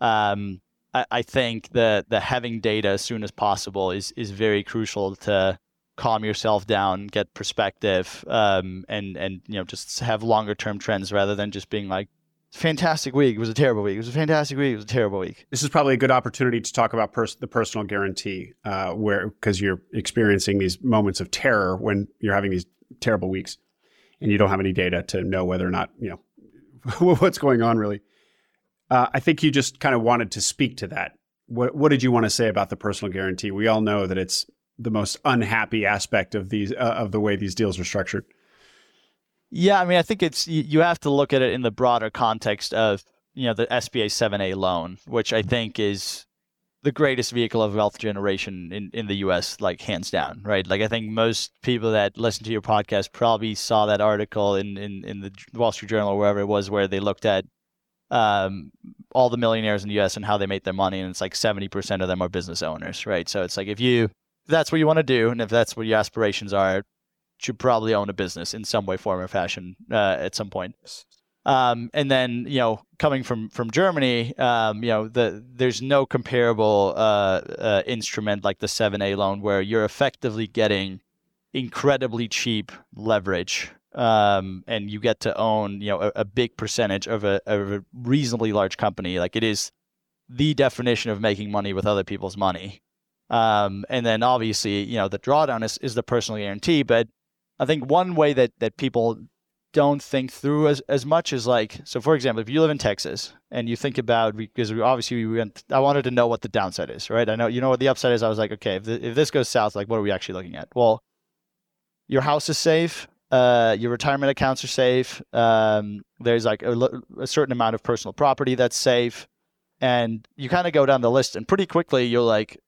um, I, think the the having data as soon as possible is is very crucial to calm yourself down, get perspective, um, and and you know just have longer term trends rather than just being like fantastic week. It was a terrible week. It was a fantastic week. It was a terrible week. This is probably a good opportunity to talk about pers- the personal guarantee, uh, where because you're experiencing these moments of terror when you're having these terrible weeks, and you don't have any data to know whether or not you know what's going on. Really, uh, I think you just kind of wanted to speak to that. What What did you want to say about the personal guarantee? We all know that it's the most unhappy aspect of these uh, of the way these deals are structured. Yeah, I mean, I think it's you have to look at it in the broader context of you know the SBA 7A loan, which I think is the greatest vehicle of wealth generation in, in the US, like hands down, right? Like I think most people that listen to your podcast probably saw that article in, in, in the Wall Street Journal or wherever it was where they looked at um, all the millionaires in the US and how they make their money. And it's like 70% of them are business owners, right? So it's like if you if that's what you want to do and if that's what your aspirations are, you should probably own a business in some way, form, or fashion uh, at some point. Um, and then you know, coming from from Germany, um, you know, the there's no comparable uh, uh, instrument like the 7A loan where you're effectively getting incredibly cheap leverage, um, and you get to own you know a, a big percentage of a, of a reasonably large company. Like it is the definition of making money with other people's money. Um, and then obviously, you know, the drawdown is, is the personal guarantee, but I think one way that that people don't think through as, as much as like so for example if you live in texas and you think about because we obviously we went i wanted to know what the downside is right i know you know what the upside is i was like okay if, the, if this goes south like what are we actually looking at well your house is safe uh, your retirement accounts are safe um, there's like a, a certain amount of personal property that's safe and you kind of go down the list and pretty quickly you're like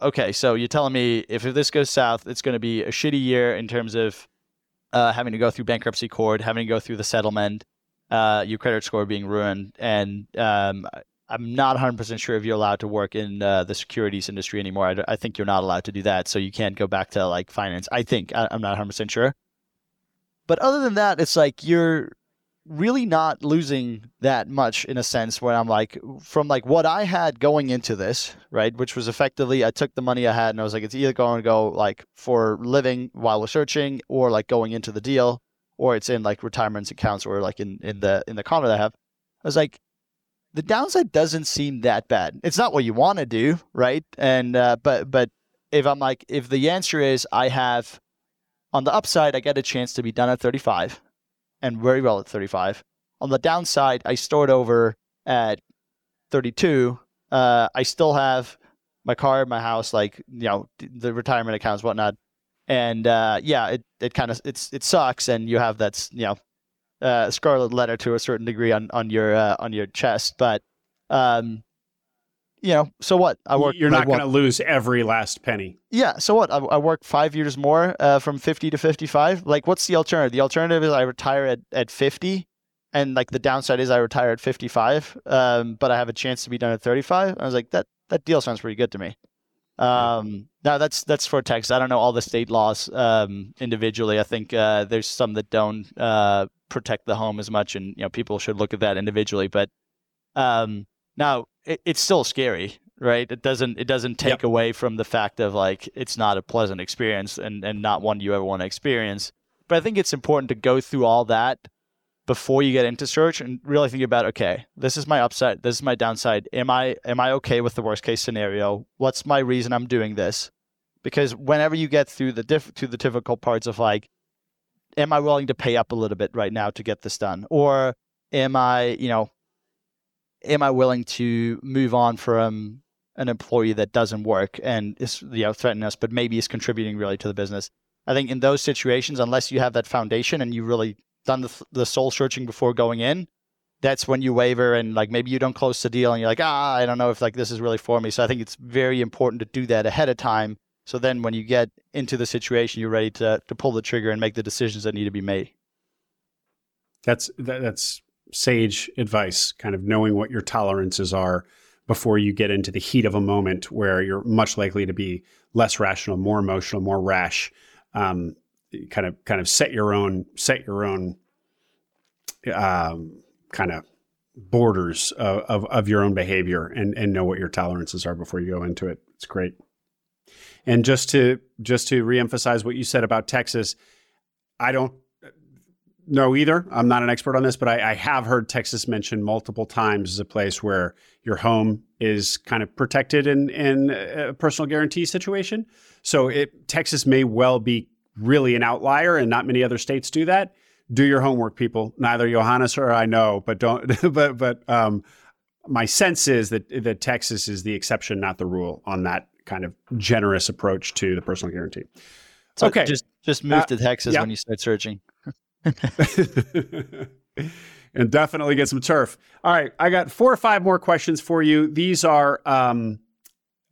okay, so you're telling me if, this goes south, it's going to be a shitty year in terms of uh, having to go through bankruptcy court, having to go through the settlement, uh, your credit score being ruined, and um, I'm not 100% sure if you're allowed to work in uh, the securities industry anymore. I, I, think you're not allowed to do that, so you can't go back to like finance. I think I, I'm not 100% sure. But other than that, it's like you're really not losing that much in a sense where I'm like from like what I had going into this, right? Which was effectively I took the money I had and I was like, it's either going to go like for living while we're searching or like going into the deal or it's in like retirement accounts or like in, in the in the condo that I have. I was like, the downside doesn't seem that bad. It's not what you want to do, right? And uh, but but if I'm like if the answer is I have on the upside I get a chance to be done at 35 and very well at 35. On the downside, I stored over at 32. Uh, I still have my car, my house, like you know the retirement accounts, whatnot. And uh, yeah, it, it kind of it's it sucks, and you have that you know uh, scarlet letter to a certain degree on on your uh, on your chest, but um, you know, so what? I work. You're not going to lose every last penny. Yeah. So what? I, I work five years more uh, from 50 to 55. Like, what's the alternative? The alternative is I retire at, at 50, and like the downside is I retire at 55, um, but I have a chance to be done at 35. I was like, that that deal sounds pretty good to me. Um, now that's that's for Texas. I don't know all the state laws um, individually. I think uh, there's some that don't uh, protect the home as much, and you know people should look at that individually. But um, now it, it's still scary, right? It doesn't it doesn't take yep. away from the fact of like it's not a pleasant experience and and not one you ever want to experience. But I think it's important to go through all that before you get into search and really think about okay, this is my upside, this is my downside. Am I am I okay with the worst case scenario? What's my reason I'm doing this? Because whenever you get through the diff- to the difficult parts of like am I willing to pay up a little bit right now to get this done? Or am I, you know, am I willing to move on from an employee that doesn't work and is you know threatening us, but maybe is contributing really to the business? I think in those situations, unless you have that foundation and you really done the, the soul searching before going in, that's when you waver and like maybe you don't close the deal and you're like, ah, I don't know if like this is really for me. So I think it's very important to do that ahead of time. So then when you get into the situation, you're ready to to pull the trigger and make the decisions that need to be made. That's that, that's sage advice, kind of knowing what your tolerances are before you get into the heat of a moment where you're much likely to be less rational, more emotional, more rash. um, kind of kind of set your own set your own um, kind of borders of, of, of your own behavior and and know what your tolerances are before you go into it. It's great. And just to just to reemphasize what you said about Texas, I don't know either. I'm not an expert on this, but I, I, have heard Texas mentioned multiple times as a place where your home is kind of protected in in a personal guarantee situation. So it, Texas may well be really an outlier, and not many other states do that. Do your homework, people. Neither Johannes or I know, but don't. but but um, my sense is that that Texas is the exception, not the rule, on that kind of generous approach to the personal guarantee. So okay, just just move uh, to Texas yeah. when you start searching. and definitely get some turf. All right, I got four or five more questions for you. These are um,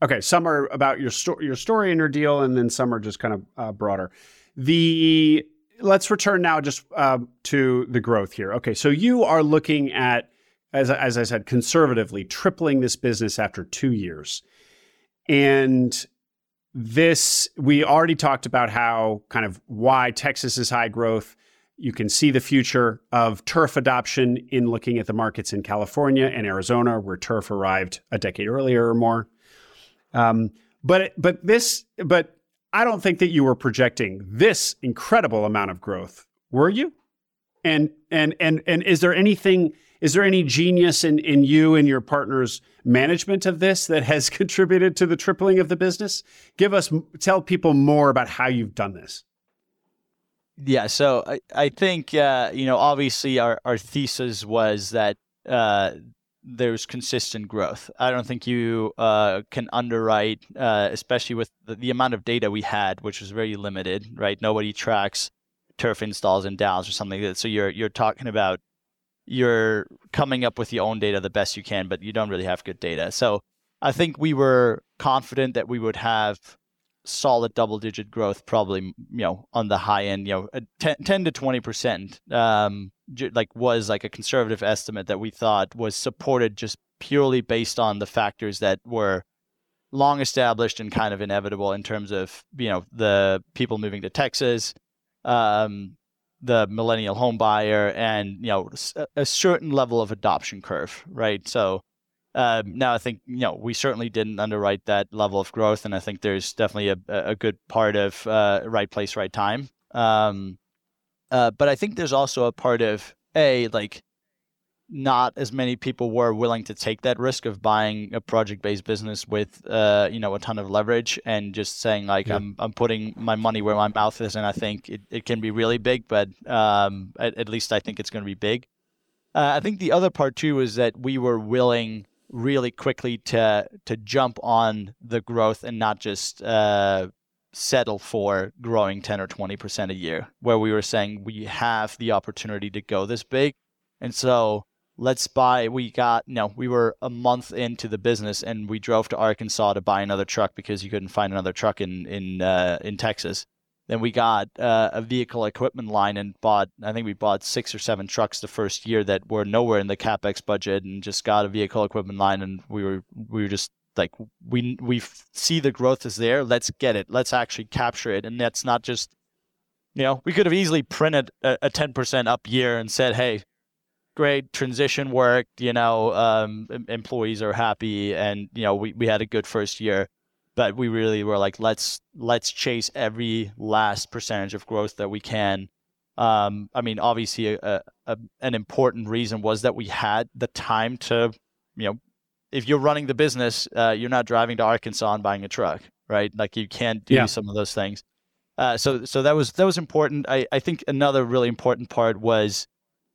okay. Some are about your story, your story and your deal, and then some are just kind of uh, broader. The let's return now just uh, to the growth here. Okay, so you are looking at, as as I said, conservatively tripling this business after two years, and this we already talked about how kind of why Texas is high growth you can see the future of turf adoption in looking at the markets in California and Arizona, where turf arrived a decade earlier or more. Um, but but this but I don't think that you were projecting this incredible amount of growth, were you? And and and and is there anything? Is there any genius in in you and your partner's management of this that has contributed to the tripling of the business? Give us tell people more about how you've done this. Yeah, so I, I think uh, you know obviously our, our thesis was that uh, there's consistent growth. I don't think you uh, can underwrite, uh, especially with the, the, amount of data we had, which was very limited. Right, nobody tracks turf installs and Dallas or something like that. So you're you're talking about you're coming up with your own data the best you can, but you don't really have good data. So I think we were confident that we would have solid double digit growth, probably you know on the high end, you know 10, 10 to twenty percent, um, like was like a conservative estimate that we thought was supported just purely based on the factors that were long established and kind of inevitable in terms of you know the people moving to Texas, um, the millennial home buyer, and you know a certain level of adoption curve, right? So um, now, I think you know we certainly didn't underwrite that level of growth, and I think there's definitely a, a good part of uh, right place, right time. Um, uh, but I think there's also a part of a like not as many people were willing to take that risk of buying a project-based business with uh, you know a ton of leverage and just saying like yeah. I'm I'm putting my money where my mouth is, and I think it, it can be really big, but um, at, at least I think it's going to be big. Uh, I think the other part too is that we were willing really quickly to to jump on the growth and not just uh, settle for growing 10 or 20 percent a year, where we were saying we have the opportunity to go this big, and so let's buy. We got you know we were a month into the business and we drove to Arkansas to buy another truck because you couldn't find another truck in in uh, in Texas. Then we got uh, a vehicle equipment line and bought, I think we bought six or seven trucks the first year that were nowhere in the capex budget, and just got a vehicle equipment line, and we were we were just like we we see the growth is there. Let's get it. Let's actually capture it, and that's not just you know we could have easily printed a ten percent up year and said, hey, great transition worked. You know, um, employees are happy, and you know we we had a good first year but we really were like let's let's chase every last percentage of growth that we can. Um, i mean obviously a, a, an important reason was that we had the time to you know if you're running the business uh, you're not driving to arkansas and buying a truck right? Like you can't do yeah. some of those things. Uh, so so that was that was important. I, I think another really important part was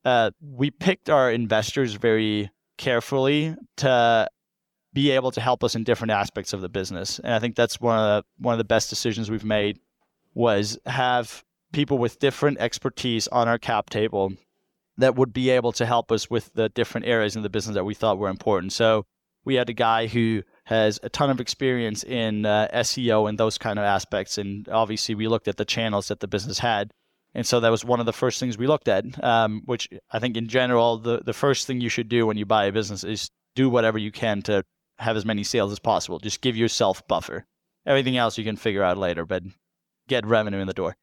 uh, we picked our investors very carefully to be able to help us in different aspects of the business. And I think that's one of the, one of the best decisions we've made was have people with different expertise on our cap table that would be able to help us with the different areas in the business that we thought were important. So we had a guy who has a ton of experience in uh, SEO and those kind of aspects. And obviously, we looked at the channels that the business had. And so that was one of the first things we looked at, um, which I think in general, the, the first thing you should do when you buy a business is do whatever you can to have as many sales as possible. Just give yourself buffer. Everything else you can figure out later, but get revenue in the door.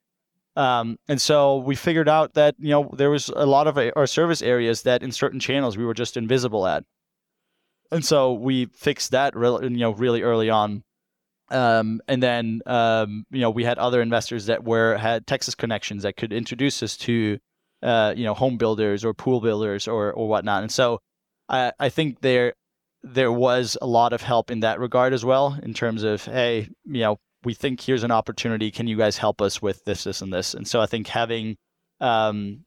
Um, and so we figured out that you know there was a lot of our service areas that in certain channels we were just invisible at, and so we fixed that really you know really early on. Um, and then um, you know we had other investors that were had Texas connections that could introduce us to uh, you know home builders or pool builders or or whatnot. And so I I think there there was a lot of help in that regard as well in terms of hey you know we think here's an opportunity. Can you guys help us with this, this, and this? And so I think having um,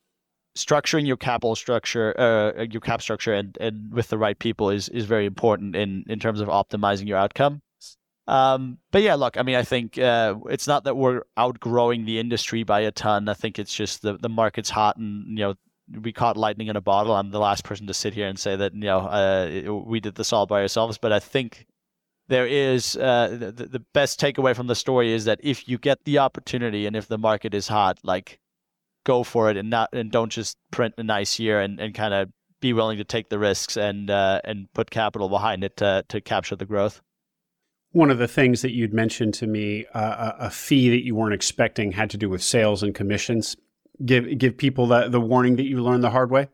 structuring your capital structure, uh, your cap structure, and, and with the right people is is very important in in terms of optimizing your outcome. Um, but yeah, look, I mean, I think uh, it's not that we're outgrowing the industry by a ton. I think it's just the the market's hot, and you know, we caught lightning in a bottle. I'm the last person to sit here and say that you know uh, we did this all by ourselves. But I think there is uh, the, the best takeaway from the story is that if you get the opportunity and if the market is hot, like go for it and not and don't just print a nice year and, and kind of be willing to take the risks and uh, and put capital behind it to to capture the growth. One of the things that you'd mentioned to me, uh, a fee that you weren't expecting, had to do with sales and commissions. Give give people the the warning that you learned the hard way.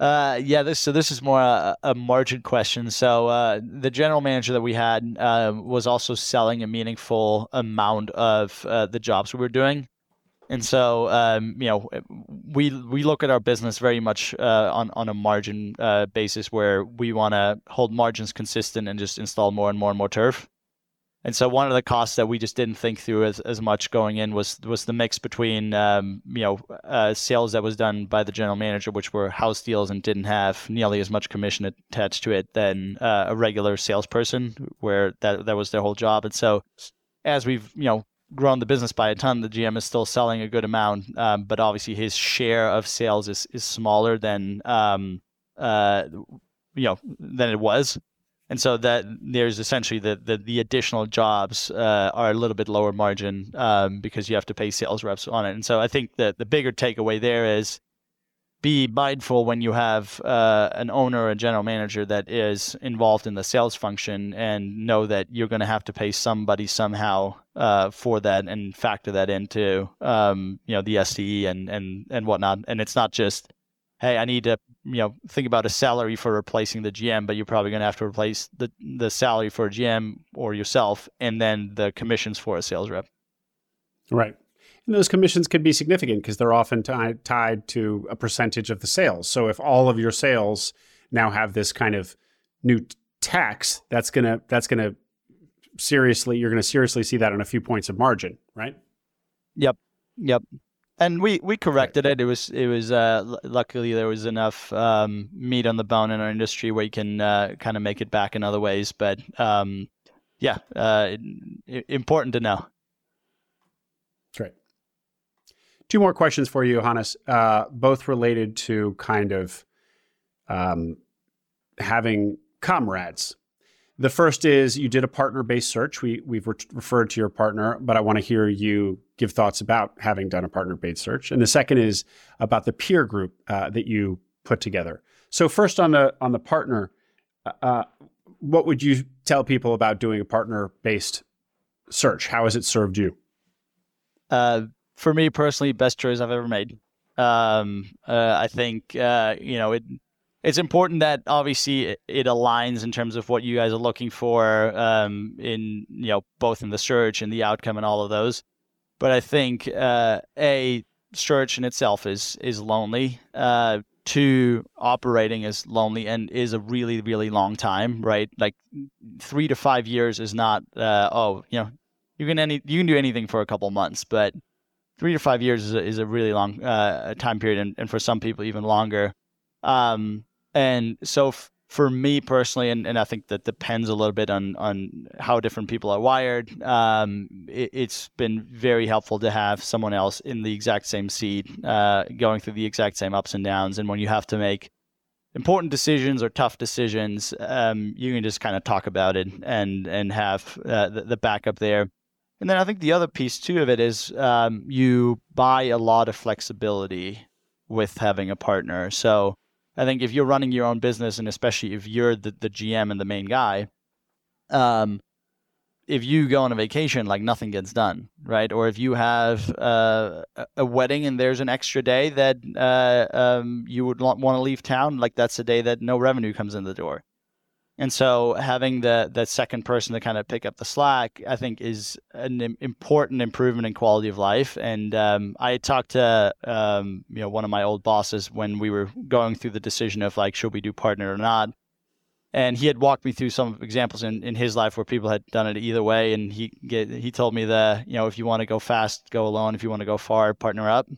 Uh, yeah, this so this is more a, a margin question. So uh, the general manager that we had uh, was also selling a meaningful amount of uh, the jobs we were doing, and so um, you know we we look at our business very much uh, on on a margin uh, basis where we want to hold margins consistent and just install more and more and more turf. And so one of the costs that we just didn't think through as, as much going in was was the mix between um, you know uh, sales that was done by the general manager, which were house deals and didn't have nearly as much commission attached to it than uh, a regular salesperson, where that that was their whole job. And so as we've you know grown the business by a ton, the GM is still selling a good amount, um, but obviously his share of sales is is smaller than um, uh, you know than it was and so that there's essentially the the, the additional jobs uh, are a little bit lower margin um, because you have to pay sales reps on it. And so I think that the bigger takeaway there is be mindful when you have uh, an owner or a general manager that is involved in the sales function and know that you're going to have to pay somebody somehow uh, for that and factor that into um, you know the SDE and and and whatnot. And it's not just hey, I need to, you know, think about a salary for replacing the GM, but you're probably going to have to replace the the salary for a GM or yourself, and then the commissions for a sales rep. Right. And those commissions could be significant because they're often t- tied to a percentage of the sales. So if all of your sales now have this kind of new tax, that's gonna that's gonna seriously you're gonna seriously see that on a few points of margin, right? Yep. Yep and we we corrected it. It was it was uh, luckily there was enough um, meat on the bone in our industry where you can uh, kind of make it back in other ways. But um, yeah, uh, important to know. Great. Two more questions for you, Johannes, uh, both related to kind of um, having comrades the first is you did a partner based search. We, we've re- referred to your partner, but I want to hear you give thoughts about having done a partner based search. And the second is about the peer group uh, that you put together. So first on the on the partner, uh, uh what would you tell people about doing a partner based search? How has it served you? Uh, for me personally, best choice I've ever made. Um, uh, I think uh, you know it it's important that obviously it, aligns in terms of what you guys are looking for um, in you know both in the search and the outcome and all of those. But I think uh, a search in itself is is lonely. Uh, two operating is lonely and is a really really long time, right? Like three to five years is not uh, oh you know you can any you can do anything for a couple months, but three to five years is a, is a really long uh, time period, and, and for some people even longer. Um, and so f- for me personally, and, and I think that depends a little bit on, on how different people are wired, um, it, has been very helpful to have someone else in the exact same seat, uh, going through the exact same ups and downs. And when you have to make important decisions or tough decisions, um, you can just kind of talk about it and, and have uh, the, the backup there. And then I think the other piece too of it is um, you buy a lot of flexibility with having a partner. So I think if you're running your own business, and especially if you're the, the GM and the main guy, um, if you go on a vacation, like nothing gets done, right? Or if you have uh, a wedding and there's an extra day that uh, um, you would want to leave town, like that's a day that no revenue comes in the door. And so having the that second person to kind of pick up the slack, I think, is an important improvement in quality of life. And um, I talked to um, you know one of my old bosses when we were going through the decision of like should we do partner or not. And he had walked me through some examples in, in his life where people had done it either way. And he get, he told me that you know if you want to go fast, go alone. If you want to go far, partner up.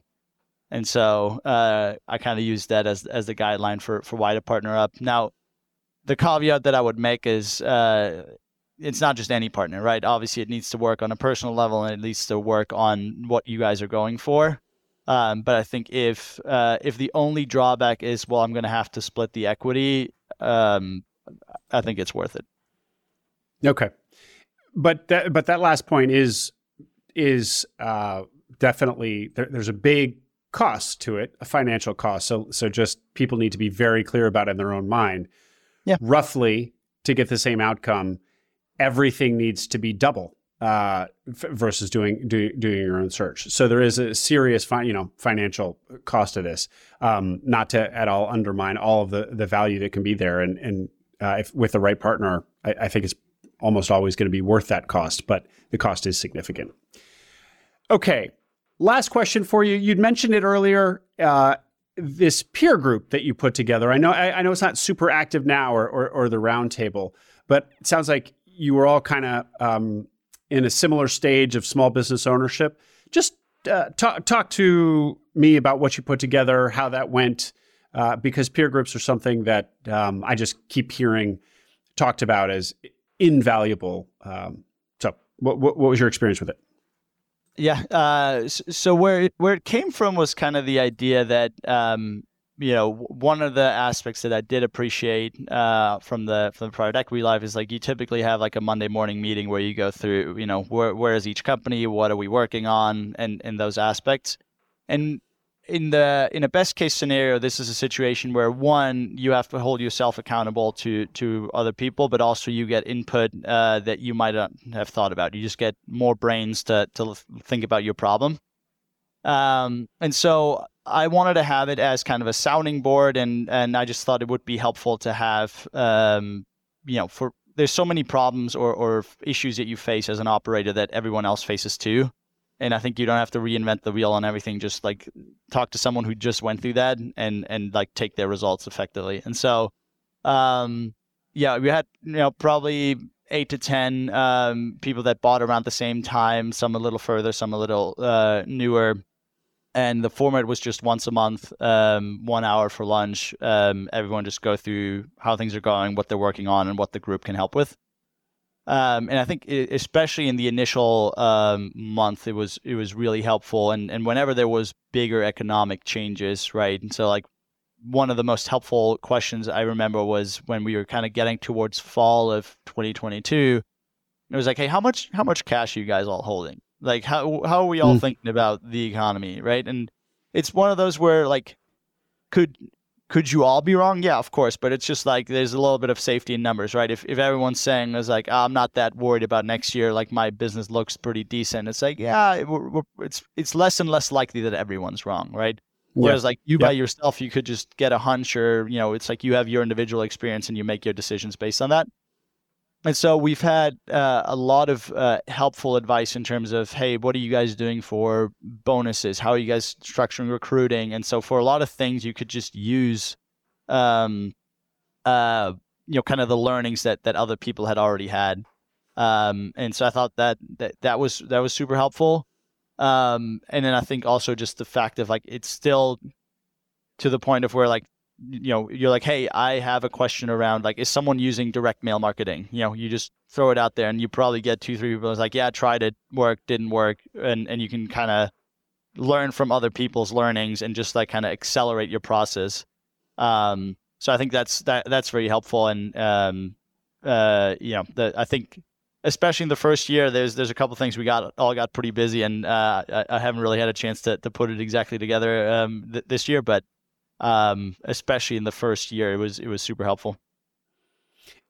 And so uh, I kind of used that as as the guideline for for why to partner up. Now the caveat that I would make is uh, it's not just any partner, right? Obviously, it needs to work on a personal level and it needs to work on what you guys are going for. Um, but I think if uh, if the only drawback is well, I'm going to have to split the equity, um, I think it's worth it. Okay, but that but that last point is is uh, definitely there, there's a big cost to it, a financial cost. So so just people need to be very clear about it in their own mind yeah. roughly to get the same outcome, everything needs to be double uh, f- versus doing do, doing your own search. So there is a serious fi- you know financial cost to this. Um, not to at all undermine all of the the value that can be there, and and uh, if with the right partner, I, I think it's almost always going to be worth that cost, but the cost is significant. Okay, last question for you. You'd mentioned it earlier. Uh, this peer group that you put together. I know I, I know it's not super active now or, or, or the roundtable, but it sounds like you were all kind of um, in a similar stage of small business ownership. Just uh, talk talk to me about what you put together, how that went, uh, because peer groups are something that um, I just keep hearing talked about as invaluable. Um, so, what, what was your experience with it? Yeah. Uh, so where where it came from was kind of the idea that um, you know one of the aspects that I did appreciate uh, from the from the private equity life is like you typically have like a Monday morning meeting where you go through you know where where is each company, what are we working on, and and those aspects. And in the in a best case scenario, this is a situation where one, you have to hold yourself accountable to to other people, but also you get input uh, that you might not have thought about. You just get more brains to to think about your problem. Um, and so I wanted to have it as kind of a sounding board, and and I just thought it would be helpful to have, um, you know, for there's so many problems or or issues that you face as an operator that everyone else faces too and I think you don't have to reinvent the wheel on everything. Just like talk to someone who just went through that and and like take their results effectively. And so, um, yeah, we had you know probably eight to ten um, people that bought around the same time. Some a little further, some a little uh, newer. And the format was just once a month, um, one hour for lunch. Um, everyone just go through how things are going, what they're working on, and what the group can help with. Um, and I think it, especially in the initial um, month, it was it was really helpful. And and whenever there was bigger economic changes, right? And so like one of the most helpful questions I remember was when we were kind of getting towards fall of 2022. It was like, hey, how much how much cash are you guys all holding? Like how how are we all mm. thinking about the economy, right? And it's one of those where like could could you all be wrong? Yeah, of course, but it's just like there's a little bit of safety in numbers, right? If if everyone's saying is like oh, I'm not that worried about next year, like my business looks pretty decent, it's like yeah, we're, we're, it's it's less and less likely that everyone's wrong, right? Whereas yeah. like you yeah. by yourself, you could just get a hunch, or you know, it's like you have your individual experience and you make your decisions based on that. And so we've had uh, a lot of uh, helpful advice in terms of, hey, what are you guys doing for bonuses? How are you guys structuring recruiting? And so for a lot of things, you could just use, um, uh, you know, kind of the learnings that that other people had already had. Um, and so I thought that that that was that was super helpful. Um, and then I think also just the fact of like it's still to the point of where like you know you're like hey i have a question around like is someone using direct mail marketing? You know you just throw it out there and you probably get two three people like yeah tried it worked didn't work and and you can kind of learn from other people's learnings and just like kind of accelerate your process. Um so i think that's that that's very helpful and um uh you know the, i think especially in the first year there's there's a couple things we got all got pretty busy and uh I, I haven't really had a chance to to put it exactly together um th- this year but um, especially in the first year. It was it was super helpful.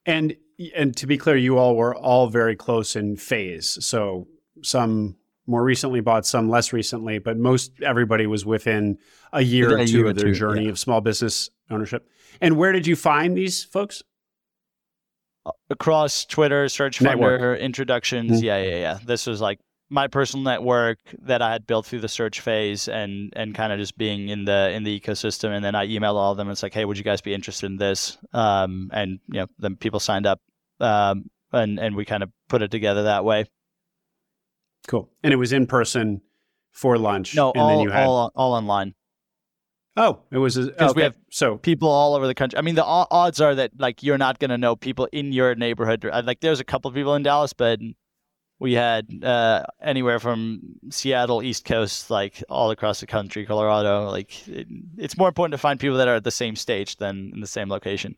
And and to be clear, you all were all very close in phase. So some more recently bought, some less recently, but most everybody was within a year or two of their two, journey yeah. of small business ownership. And where did you find these folks? Across Twitter, Search Funder, introductions. Mm-hmm. Yeah, yeah, yeah. This was like my personal network that I had built through the search phase and and kind of just being in the in the ecosystem. And then I emailed all of them. And it's like, hey, would you guys be interested in this? Um, and you know, then people signed up, um, and and we kind of put it together that way. Cool. And it was in person for lunch. No, and all, then you had... all all online. Oh, it was because okay. we have so people all over the country. I mean, the odds are that like you're not going to know people in your neighborhood. Like, there's a couple of people in Dallas, but we had uh, anywhere from Seattle, East Coast, like all across the country, Colorado. Like it, it's more important to find people that are at the same stage than in the same location.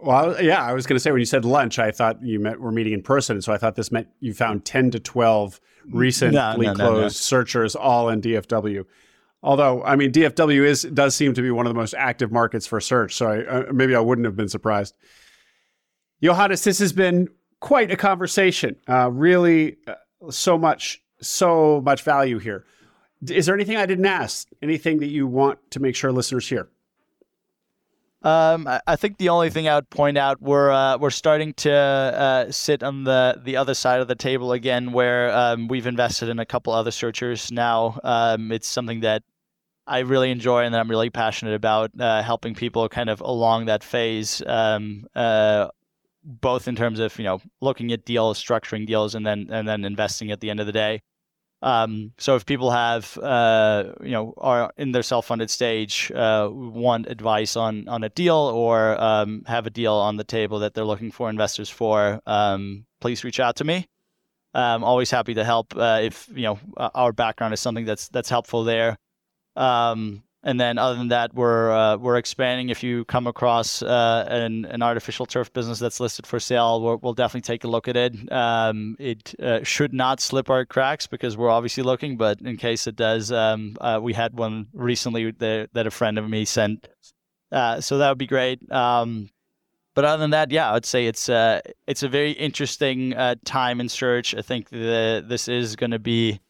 Well, yeah, I was going to say when you said lunch, I thought you met we're meeting in person, so I thought this meant you found ten to twelve recently no, no, closed no, searchers all in DFW. Although, I mean, DFW is does seem to be one of the most active markets for search, so I, uh, maybe I wouldn't have been surprised. Johannes, this has been quite a conversation. Uh, really, uh, so much, so much value here. Is there anything I didn't ask? Anything that you want to make sure listeners hear? Um, I think the only thing I would point out we're uh, we're starting to uh, sit on the the other side of the table again, where um, we've invested in a couple other searchers now. Um, it's something that I really enjoy and that I'm really passionate about, uh, helping people kind of along that phase um, uh, both in terms of you know looking at deals, structuring deals, and then and then investing at the end of the day. Um, so if people have uh, you know are in their self-funded stage, uh, want advice on on a deal or um, have a deal on the table that they're looking for investors for, um, please reach out to me. I'm always happy to help uh, if you know our background is something that's that's helpful there. Um, and then other than that, we're uh, we're expanding. If you come across uh, an an artificial turf business that's listed for sale, we will definitely take a look at it. Um, it uh, should not slip our cracks because we're obviously looking, but in case it does, um, uh, we had one recently that, that a friend of me sent, uh, so that would be great. Um, but other than that, yeah, I'd say it's uh, it's a very interesting time in search. I think the, this is going to be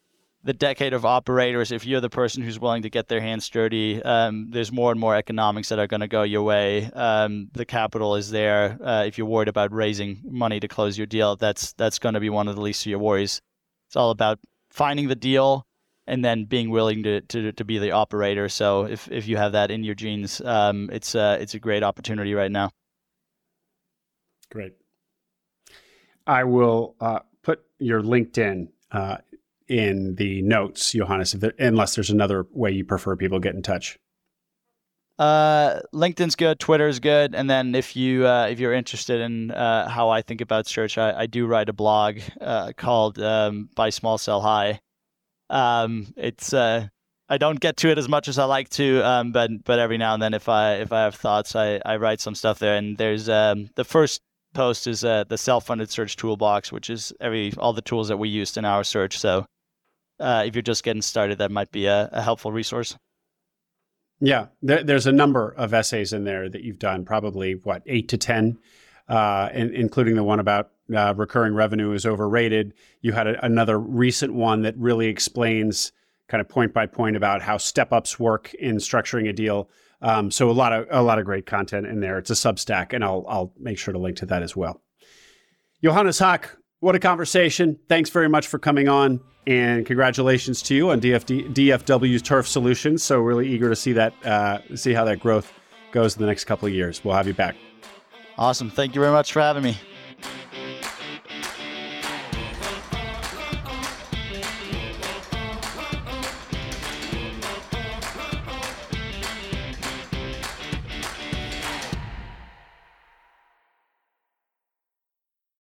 the decade of operators, if you're the person who's willing to get their hands dirty, um, there's more and more economics that are going to go your way. Um, the capital is there. Uh, if you're worried about raising money to close your deal, that's that's going to be one of the least of your worries. It's all about finding the deal and then being willing to, to, to be the operator. So if, if you have that in your genes, um, it's uh, it's a great opportunity right now. Great. I will uh, put your LinkedIn uh, in the notes, Johannes, there, unless there's another way you prefer people get in touch. Uh, LinkedIn's good, Twitter's good, and then if you uh, if you're interested in uh, how I think about search, I, I do write a blog uh, called um, "Buy Small, Sell High." Um, it's uh, I don't get to it as much as I like to, um, but but every now and then, if I if I have thoughts, I, I write some stuff there. And there's um, the first post is uh, the self-funded search toolbox, which is every all the tools that we used in our search. So uh, if you're just getting started, that might be a, a helpful resource. Yeah, there, there's a number of essays in there that you've done, probably what eight to ten, uh, in, including the one about uh, recurring revenue is overrated. You had a, another recent one that really explains kind of point by point about how step ups work in structuring a deal. Um, so a lot of a lot of great content in there. It's a Substack, and I'll I'll make sure to link to that as well. Johannes Hock, what a conversation! Thanks very much for coming on and congratulations to you on DFD, DFW's Turf Solutions. So really eager to see that, uh, see how that growth goes in the next couple of years. We'll have you back. Awesome. Thank you very much for having me.